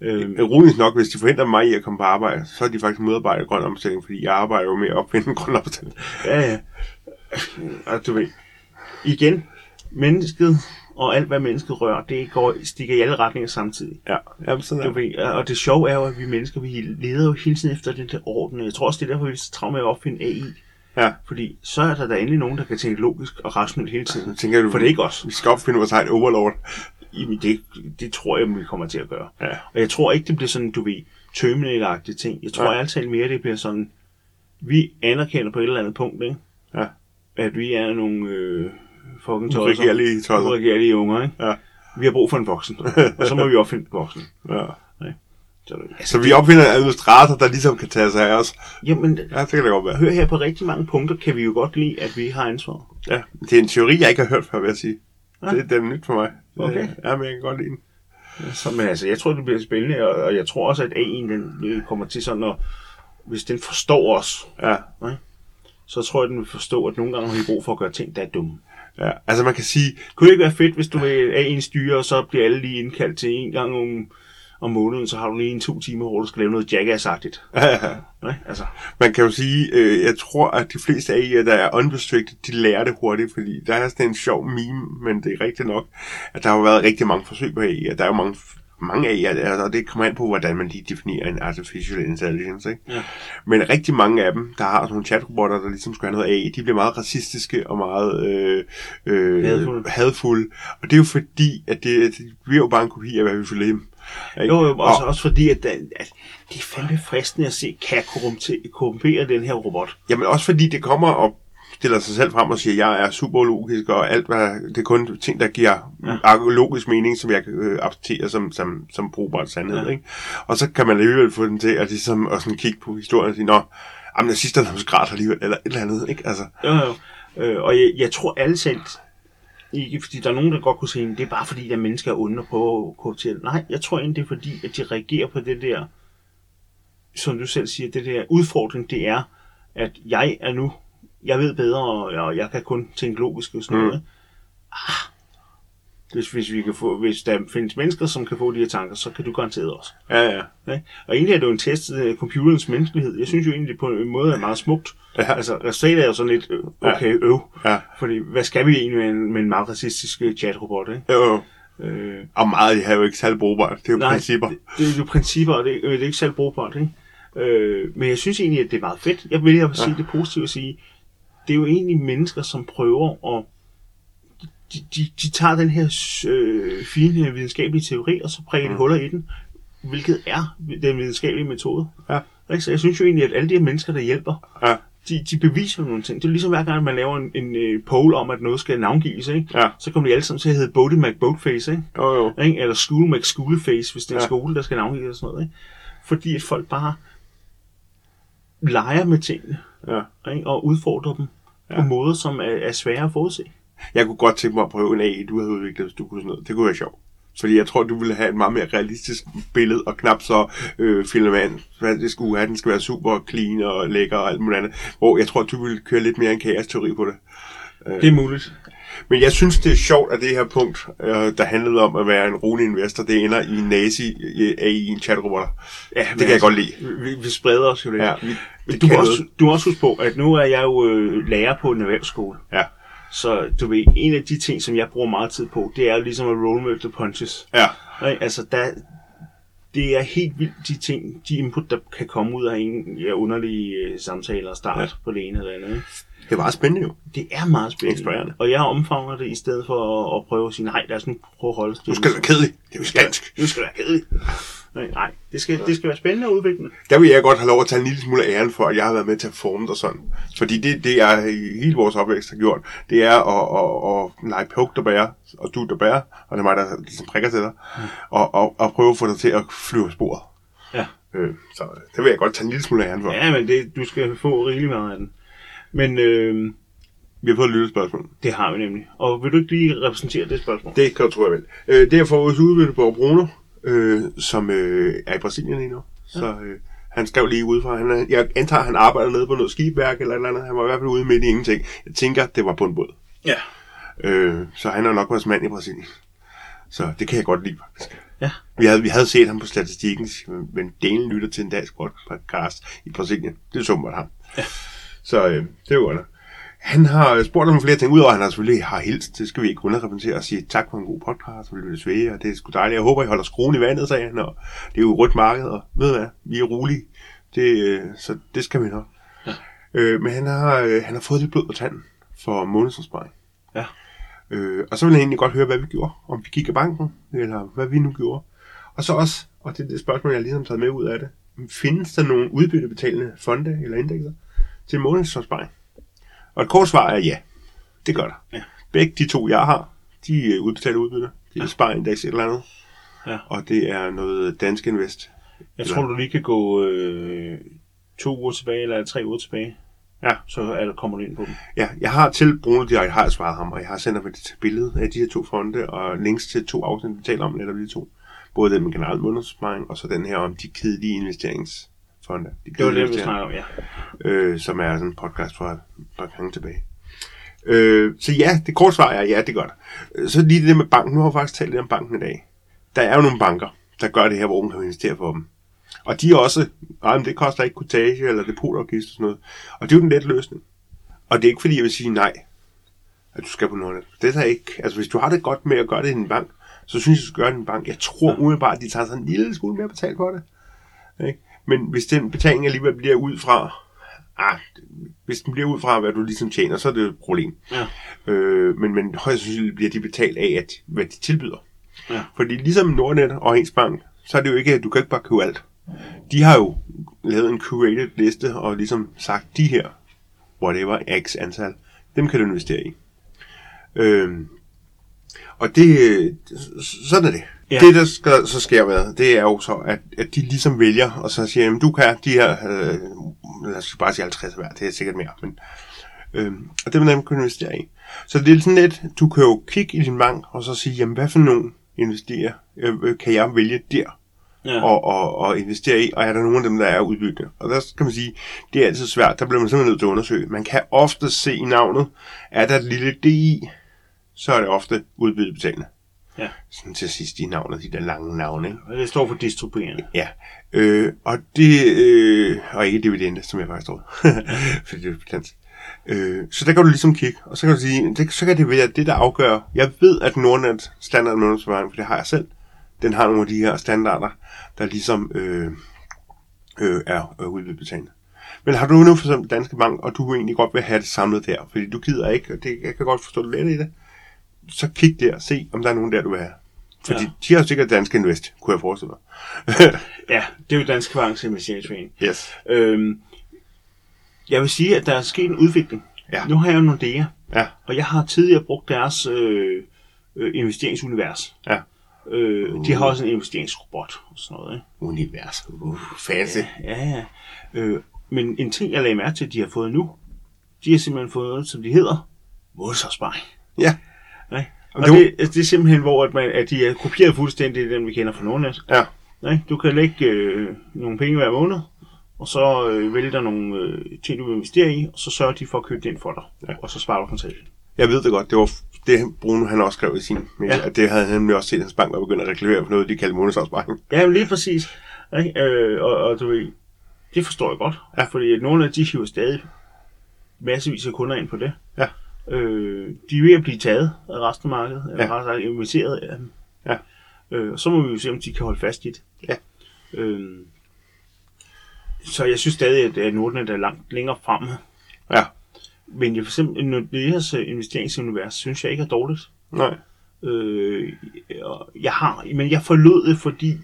Øh, Ironisk nok, hvis de forhindrer mig i at komme på arbejde, så er de faktisk modarbejdet grøn omstilling, fordi jeg arbejder jo med at opfinde grøn omstilling. ja, ja. Og du ved, igen, mennesket og alt, hvad mennesket rører, det går, stikker i alle retninger samtidig. Ja, ja sådan Du er ved, og det sjove er jo, at vi mennesker, vi leder jo hele tiden efter den der orden. Jeg tror også, det er derfor, vi er så travlt med at opfinde AI. Ja. Fordi så er der da endelig nogen, der kan tænke logisk og rationelt hele tiden. Så tænker du, For det er ikke os. Vi skal opfinde vores egen overlord. Jamen, det, det tror jeg, vi kommer til at gøre. Ja. Og jeg tror ikke, det bliver sådan, du ved, terminator ting. Jeg tror ja. altid mere, det bliver sådan, vi anerkender på et eller andet punkt, ikke? Ja. at vi er nogle øh, fucking tosser. Uregerlige tosser. Uregerlige unger, ikke? Ja. Vi har brug for en voksen, og så må vi opfinde en voksen. Ja. Så, altså, Så vi opfinder en administrator, der ligesom kan tage sig af os. Jamen, Ja, det kan det godt være. hør her, på rigtig mange punkter kan vi jo godt lide, at vi har ansvar. Ja, det er en teori, jeg ikke har hørt før, vil jeg sige. Ja. Det, det er nyt for mig. Okay. Øh, Ja, men jeg kan godt lide den. Så, men altså, jeg tror, det bliver spændende, og, og jeg tror også, at AI'en den øh, kommer til sådan at, hvis den forstår os, Ja, så tror jeg, den vil forstå, at nogle gange har vi brug for at gøre ting, der er dumme. Ja. Altså man kan sige, Kunne det ikke være fedt, hvis du vil AI'en styre, og så bliver alle lige indkaldt til en gang om, om måneden, så har du lige en to timer, hvor du skal lave noget jackass-agtigt. Nej, altså, man kan jo sige, øh, jeg tror, at de fleste AI'er, der er unrestricted, de lærer det hurtigt, fordi der er sådan en sjov meme, men det er rigtigt nok, at der har jo været rigtig mange forsøg på AI'er. Der er jo mange, mange AI'er, altså, og det kommer an på, hvordan man lige definerer en artificial intelligence, ikke? Ja. Men rigtig mange af dem, der har sådan nogle chatrobotter, der ligesom skal have noget AI, de bliver meget racistiske og meget øh, øh, Hadfulde. hadfulde. Og det er jo fordi, at det, det bliver jo bare en kopi af, hvad vi følger dem. Ikke? jo, jo, også, Og- også fordi, at, at, at det er fandme fristende at se, kan korrumpere den her robot? Jamen også fordi det kommer og stiller sig selv frem og siger, at jeg er super logisk, og alt hvad, det er kun ting, der giver ja. logisk mening, som jeg kan øh, acceptere som, som, som brugbart sandhed. Ja. Ja. Ikke? Og så kan man alligevel få den til at, ligesom, at sådan kigge på historien og sige, nå, jamen nazisterne har skræt alligevel, eller et eller andet. Ikke? Altså, Jo, jo. Øh, og jeg, jeg tror alle selv, ikke fordi der er nogen, der godt kunne se, at det er bare fordi, der er mennesker er onde på at korruptere. Nej, jeg tror egentlig, det er fordi, at de reagerer på det der, som du selv siger, det der udfordring, det er, at jeg er nu, jeg ved bedre, og jeg, og jeg kan kun tænke logisk og sådan Mm. noget. Ah, hvis, hvis, vi kan få, hvis der findes mennesker, som kan få de her tanker, så kan du garanteret også. ja, ja. Ikke? Og egentlig er det jo en test af computerens menneskelighed. Jeg synes jo egentlig, det på en måde er meget smukt. Ja. Altså, resultatet er jo sådan lidt, øh, okay, øv. ja. Fordi, hvad skal vi egentlig med en, med en meget racistisk øh, chatrobot, ikke? Jo, jo. Øh, Og meget det er jo ikke særlig brugbart. Det er jo nej, principper. Det, det, er jo principper, og det, øh, det er ikke særlig brugbart, ikke? Øh, men jeg synes egentlig, at det er meget fedt. Jeg vil at sige Ja. det positive at sige, det er jo egentlig mennesker, som prøver at de, de, de tager den her øh, fine videnskabelige teori, og så prikker de Mm. huller i den, hvilket er den videnskabelige metode. Ja. Så jeg synes jo egentlig, at alle de her mennesker, der hjælper, Ja. de, de beviser nogle ting. Det er ligesom hver gang, man laver en, en øh, poll om, at noget skal navngives, ikke? Ja. så kommer de alle sammen til at hedde Bodie McBoatface, ikke? Jo, jo. Eller School McSchoolface, hvis det er en Ja. skole, der skal navngives og sådan noget. Ikke? Fordi at folk bare leger med tingene Ja. ikke? og udfordrer dem ja. på måder, som er, er svære at forudse. Jeg kunne godt tænke mig at prøve en AI, du havde udviklet, hvis du kunne sådan noget. Det kunne være sjovt. Fordi jeg tror, du ville have et meget mere realistisk billede, og knap så øh, filmand. Det skulle have, den skal være super clean og lækker og alt muligt andet. Hvor jeg tror, du ville køre lidt mere en kaos-teori på det. Det er muligt. Men jeg synes, det er sjovt, at det her punkt, øh, der handlede om at være en rolig investor, det ender i en nazi AI i en chatrobotter. Ja, Det kan jeg godt lide. Vi, vi spreder os jo lidt. Ja, vi, Men det du, må også, du må også huske på, at nu er jeg jo øh, lærer på en erhvervsskole. Ja, Så du ved, en af de ting, som jeg bruger meget tid på, det er jo ligesom at roll with the punches. ja, Ikke? Altså, der, det er helt vildt, de ting, de input, der kan komme ud af en ja, underlige øh, samtaler og start Ja. på det ene eller andet. Ikke? det var spændende jo. Det er meget spændende. Inspirerende. Og jeg omfavner det i stedet for at, at prøve at sige, nej, lad os nu prøve at holde Nu stille. skal det være kedeligt. Det er jo dansk. Nu skal det være kedeligt. Nej, nej. Det skal, det skal være spændende og udviklende. Der vil jeg godt have lov at tage en lille smule af æren for, at jeg har været med til at forme dig sådan. Fordi det, det er hele vores opvækst har gjort, det er at, at, at lege poke der bærer, og du der bærer, og det er mig, der ligesom prikker til dig, og, og, og prøve at få dig til at flyve sporet. Ja. Øh, så det vil jeg godt tage en lille smule af æren for. Ja, men det, du skal få rigeligt meget af den. Men øh, Vi har fået et lyttespørgsmål. det har vi nemlig. Og vil du ikke lige repræsentere det spørgsmål? Det kan jeg tro, jeg vil. Øh, det er for vores udbytteborg Bruno, øh, som øh, er i Brasilien lige nu. Så øh, han skrev lige udefra. Han, er- jeg antager, han arbejder nede på noget skibværk eller eller andet. Han var i hvert fald ude midt i ingenting. Jeg tænker, det var på en båd. Ja. Øh, så han er nok vores mand i Brasilien. Så det kan jeg godt lide, faktisk. Ja. Vi havde, vi havde set ham på statistikken, men delen lytter til en dansk podcast i Brasilien. Det er så meget ham. Ja. Så øh, det var godt. Han har spurgt om flere ting, udover at han har selvfølgelig har hilst. Det skal vi ikke underrepræsentere og sige tak for en god podcast, og vi lyttes ved, og det er sgu dejligt. Jeg håber, I holder skruen i vandet, sagde han, og det er jo rødt marked, og ved hvad, vi er rolige. Det, øh, så det skal vi nok. Ja. Øh, men han har, øh, han har fået lidt blod på tanden for månedsopsparing. Ja. Øh, og så vil jeg egentlig godt høre, hvad vi gjorde. Om vi gik af banken, eller hvad vi nu gjorde. Og så også, og det er det spørgsmål, jeg ligesom taget med ud af det. Findes der nogle udbyttebetalende fonde eller indekser til månedsopsparing? Og et kort svar er ja. Det gør der. Ja. Begge de to, jeg har, de øh, udbetaler udbytte. Det er ja. spareindeks et eller andet. Ja. Og det er noget dansk invest. Jeg tror, du lige kan gå øh, to uger tilbage, eller tre uger tilbage. Ja. Så er der, kommer du ind på dem. Ja, jeg har til Bruno direkte har jeg svaret ham, og jeg har sendt ham et billede af de her to fonde, og links til to afsnit, vi taler om netop de to. Både den med generelt og så den her om de kedelige investeringsfonde. De Det var det, vi snakker om, ja. øh, som er sådan en podcast fra et gange tilbage. Øh, så ja, det korte svar er, ja, det gør det. Øh, Så lige det med banken. Nu har jeg faktisk talt lidt om banken i dag. Der er jo nogle banker, der gør det her, hvor man kan investere for dem. Og de er også, nej, men det koster ikke kortage eller depotafgift og sådan noget. Og det er jo den lette løsning. Og det er ikke fordi, jeg vil sige nej, at du skal på noget. Det er ikke, altså hvis du har det godt med at gøre det i en bank, så synes jeg, du skal gøre det i en bank. Jeg tror umiddelbart, at de tager sådan en lille smule mere betalt for det. Ikke? Men hvis den betaling alligevel bliver ud fra, ah, hvis den bliver ud fra, hvad du ligesom tjener, så er det et problem. Ja. Øh, men, men højst sandsynligt bliver de betalt af, at, hvad de tilbyder. Ja. Fordi ligesom Nordnet og ens bank, så er det jo ikke, at du kan ikke bare købe alt. De har jo lavet en curated liste og ligesom sagt, de her, whatever, x antal, dem kan du investere i. Øhm, og det, sådan er det. Ja. Det, der skal, så sker med, det er jo så, at, at de ligesom vælger, og så siger, jamen, du kan de her, øh, lad os bare sige 50 hver, det er sikkert mere, men, øh, og det vil dem kunne investere i. Så det er sådan lidt, du kan jo kigge i din bank, og så sige, jamen, hvad for nogen investere, øh, kan jeg vælge der, Ja. og, og, og investere i, og er der nogen af dem, der er udbytte. Og der kan man sige, det er altid svært, der bliver man simpelthen nødt til at undersøge. Man kan ofte se i navnet, er der et lille D i, så er det ofte udbyttebetalende. Ja. Sådan til sidst i navnet, de der lange navne. ikke? Og det står for distribuerende. Ja, øh, og det, øh, og ikke dividende, som jeg faktisk troede, fordi det er dansk. Øh, så der kan du ligesom kigge, og så kan du sige, det, så kan det være det, der afgør. Jeg ved, at Nordnet standard månedsbevaring, for det har jeg selv, den har nogle af de her standarder, der ligesom øh, øh, er øh, udbyttebetalende. Men har du nu for eksempel Danske Bank, og du egentlig godt vil have det samlet der, fordi du gider ikke, og det, jeg kan godt forstå det lidt i det, så kig der og se, om der er nogen der, du vil have. Fordi Ja. ja. de har jo sikkert Dansk Invest, kunne jeg forestille mig. Ja, det er jo Danske Banks investeringsforening. yes. Øhm, jeg vil sige, at der er sket en udvikling. Ja. Nu har jeg jo Nordea, Ja, og jeg har tidligere brugt deres øh, øh, investeringsunivers. ja. Øh, De har også en investeringsrobot og sådan noget. Ikke? Univers. Uh, fancy. Ja, ja. Øh, men en ting, jeg lagde mærke til, at de har fået nu, de har simpelthen fået noget, som de hedder månedsopsparing. Ja, Ikke? Og Og det det, det, er simpelthen, hvor at, man, at de er kopieret fuldstændig den, vi kender fra Nordnet. ja. Ikke? Du kan lægge øh, nogle penge hver måned, og så øh, vælge dig nogle øh, ting, du vil investere i, og så sørger de for at købe det ind for dig. Ja. Og så sparer du kontanten. Jeg ved det godt. Det var det, Bruno han også skrev i sin mail, Ja. at det havde han også set, at hans bank var begyndt at reklamere for noget, de kaldte månedsopsparing. Ja, lige præcis. Ikke? Øh, og, og du ved, det forstår jeg godt. Ja. Fordi nogle af de hiver stadig massevis af kunder ind på det. Ja. Øh, de er ved at blive taget af resten af markedet, eller Ja. rettere sagt inviteret af dem. Ja. Øh, og så må vi jo se, om de kan holde fast i det. Ja. Øh, så jeg synes stadig, at, Nordnet er langt længere fremme. Ja. Men jeg for eksempel, øh, investeringsunivers, synes jeg ikke er dårligt. Nej. Øh, jeg har, men jeg forlod det, fordi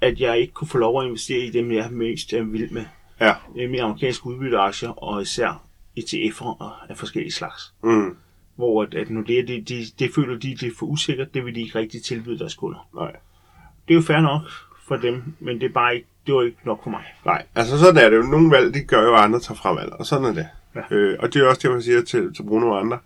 at jeg ikke kunne få lov at investere i dem, jeg mest er vild med. Ja. Nemlig amerikanske udbytteaktier, og især ETF'er af forskellige slags. Mm. Hvor at, at Nordea, det, de, det føler de, det er for usikkert, det vil de ikke rigtig tilbyde deres kunder. Nej. Det er jo fair nok for dem, men det er bare ikke, det var ikke nok for mig. Nej, altså sådan er det jo. Nogle valg, de gør jo, andre tager fra valg, og sådan er det. Ja. Øh, og det er også det, man siger til, til Bruno og andre.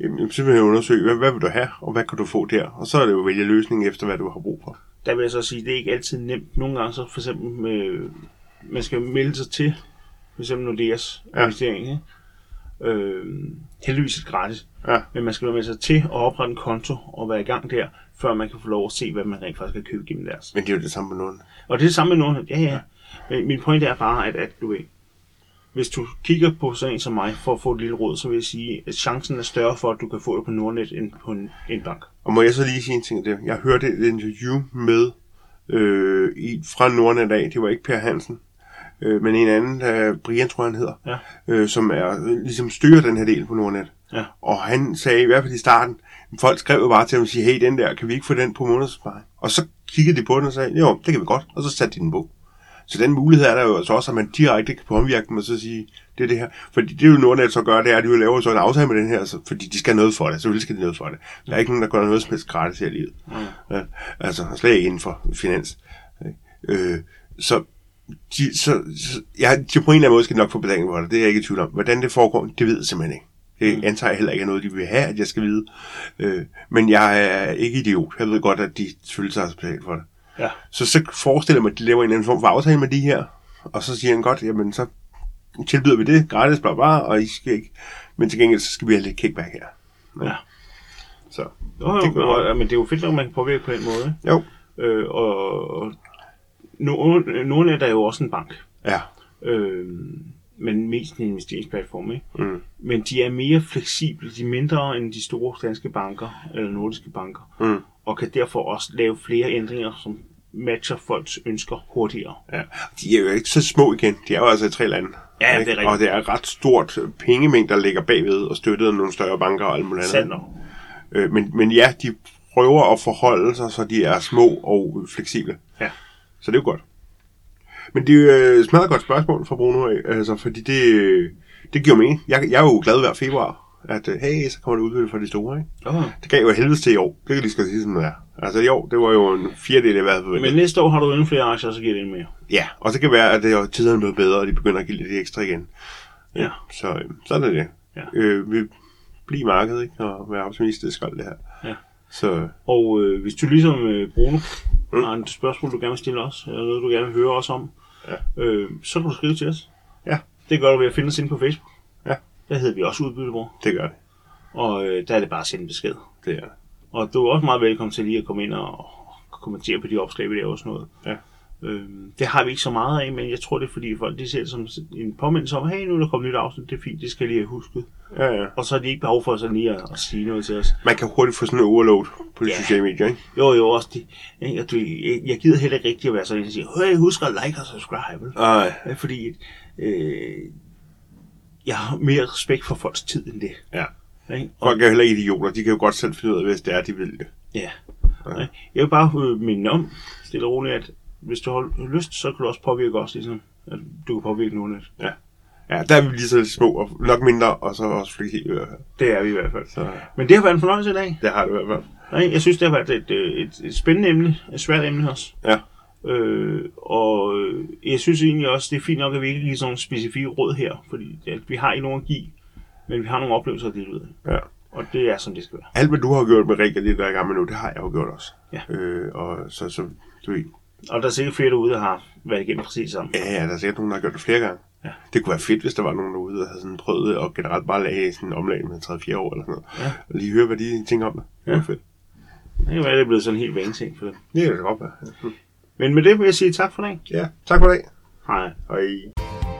Jamen, simpelthen undersøge, hvad, hvad vil du have, og hvad kan du få der? Og så er det jo at vælge løsningen efter, hvad du har brug for. Der vil jeg så sige, det er ikke altid nemt. Nogle gange så for eksempel, med, man skal melde sig til, for eksempel Nordeas ja. investering. Ikke? Øh, heldigvis er det gratis. Ja. Men man skal være med sig til at oprette en konto og være i gang der, før man kan få lov at se, hvad man rent faktisk kan købe gennem deres. Men det er jo det samme med nogen. Og det er det samme med nogen. Ja, ja. Men min point er bare, at, at du ved, hvis du kigger på sådan en som mig for at få et lille råd, så vil jeg sige, at chancen er større for, at du kan få det på Nordnet end på en, en bank. Og må jeg så lige sige en ting der? Jeg hørte et interview med øh, i, fra Norden i dag, det var ikke Per Hansen, øh, men en anden, der, Brian tror jeg, han hedder, Ja. øh, som er øh, ligesom styrer den her del på Nordnet. Ja. Og han sagde i hvert fald i starten, folk skrev jo bare til ham og sige, hey, den der, kan vi ikke få den på månedsopsparing? Og så kiggede de på den og sagde, jo, det kan vi godt, og så satte de den på. Så den mulighed er der jo altså også, at man direkte kan påvirke dem og så sige, det er det her. Fordi det, jo Nordnet så gør, det er, at de jo laver så en aftale med den her, så, fordi de skal have noget for det. Selvfølgelig skal de noget for det. Der er ikke nogen, der gør noget som helst gratis her i livet. Mm. Ja, altså, slet ikke inden for finans. Øh, så, de, så, så ja, de på en eller anden måde skal nok få betaling for det. Det er jeg ikke i tvivl om. Hvordan det foregår, det ved jeg simpelthen ikke. Det antager jeg heller ikke er noget, de vil have, at jeg skal vide. Øh, men jeg er ikke idiot. Jeg ved godt, at de selvfølgelig tager sig betalt for det. Ja. Så, så forestiller jeg mig, at de laver en eller anden form for aftale med de her, og så siger han godt, jamen så tilbyder vi det gratis, bla bla, og I skal ikke, men til gengæld så skal vi have lidt kickback her. Ja. Så, Jo, jo, Det være. men det er jo fedt, at man kan påvirke på den måde. jo, Øh, og og nogle, nogle af der er jo også en bank. ja, Øh, men mest en investeringsplatform, ikke? mm, Men de er mere fleksible, de er mindre end de store danske banker, eller nordiske banker, mm, og kan derfor også lave flere ændringer, som matcher folks ønsker hurtigere. ja. De er jo ikke så små igen, de er jo altså i tre lande. Ja, det er ikke? rigtigt. Og det er ret stort pengemængde, der ligger bagved og støttet af nogle større banker og alt muligt andet. Sandt. Øh, men, men ja, de prøver at forholde sig, så de er små og fleksible. Ja. Så det er jo godt. Men det er jo øh, et smadret godt spørgsmål fra Bruno altså, fordi det, øh, det giver mening. Jeg, jeg er jo glad hver februar, at øh, hey, så kommer det udbytte fra de store, ikke? Oh. Det gav jo helvedes til i år. Det kan lige skal sige, som det er. Altså i år, det var jo en fjerdedel af, havde Men næste år har du endnu flere aktier, så giver det endnu mere. Ja, og så kan det være, at det er tiderne blevet bedre, og de begynder at give lidt ekstra igen. Ja. Så øh, sådan er det. Ja. Øh, vi bliver markedet, ikke? Og være optimistisk og alt det her. Så Og øh, hvis du ligesom øh, Bruno mm. har et spørgsmål, du gerne vil stille os, eller noget, du gerne vil høre os om, Ja. øh, så kan du skrive til os. Ja. Det gør du ved at finde os inde på Facebook. Ja. Der hedder vi også Udbyttebror. det gør det. Og øh, der er det bare at sende en besked. Det er det. Og du er også meget velkommen til lige at komme ind og kommentere på de opslag, vi laver og sådan noget. Ja. Øhm, det har vi ikke så meget af, men jeg tror, det er fordi folk de ser det som en påmindelse om, hey, nu er der kommet nyt afsnit, det er fint, det skal jeg lige have husket. Ja, ja. Og så har de ikke behov for sådan lige at, at sige noget til os. Man kan hurtigt få sådan en overload på de Ja. sociale medier, ikke? Jo, jo, også det. jeg, jeg gider heller ikke rigtig at være sådan en, der siger, hey, husk at like og subscribe. Ej. Fordi øh, jeg har mere respekt for folks tid end det. Ja. Ikke? Og, Folk er heller idioter. De kan jo godt selv finde ud af, hvis det er, de vil det. ja. ja. Jeg vil bare øh, minde om, stille og roligt, at hvis du har lyst, så kan du også påvirke os, ligesom at du kan påvirke nogen af det. Ja, der er vi lige så små, og nok mindre, og så også fleksible i hvert fald. Det er vi i hvert fald. Så Men det har været en fornøjelse i dag. det har det i hvert fald. Nej, Jeg synes, det har været et, øh, et, et spændende emne, et svært emne også. Ja. Øh, og øh, jeg synes egentlig også, det er fint nok, at vi ikke giver sådan nogle specifikke råd her, fordi at vi har ikke nogen at give, men vi har nogle oplevelser at dele ud af. Ja. Og det er, som det skal være. Alt, hvad du har gjort med Rikke, det der er i gang med nu, det har jeg jo gjort også. Ja. Øh, og så, så du ved, Og der er sikkert flere derude, der har været igennem præcis samme. ja, ja, der er sikkert nogen, der har gjort det flere gange. Ja. Det kunne være fedt, hvis der var nogen derude, der havde sådan prøvet det, og generelt bare lagde sådan en omlag med 3-4 år eller sådan noget. Ja. Og lige høre, hvad de tænker om det. Det Ja. fedt. Det kan være, det er blevet sådan en helt vaneting for dem. Det kan det godt være. Men med det vil jeg sige tak for i dag. Ja, tak for i dag. Hej. Hej.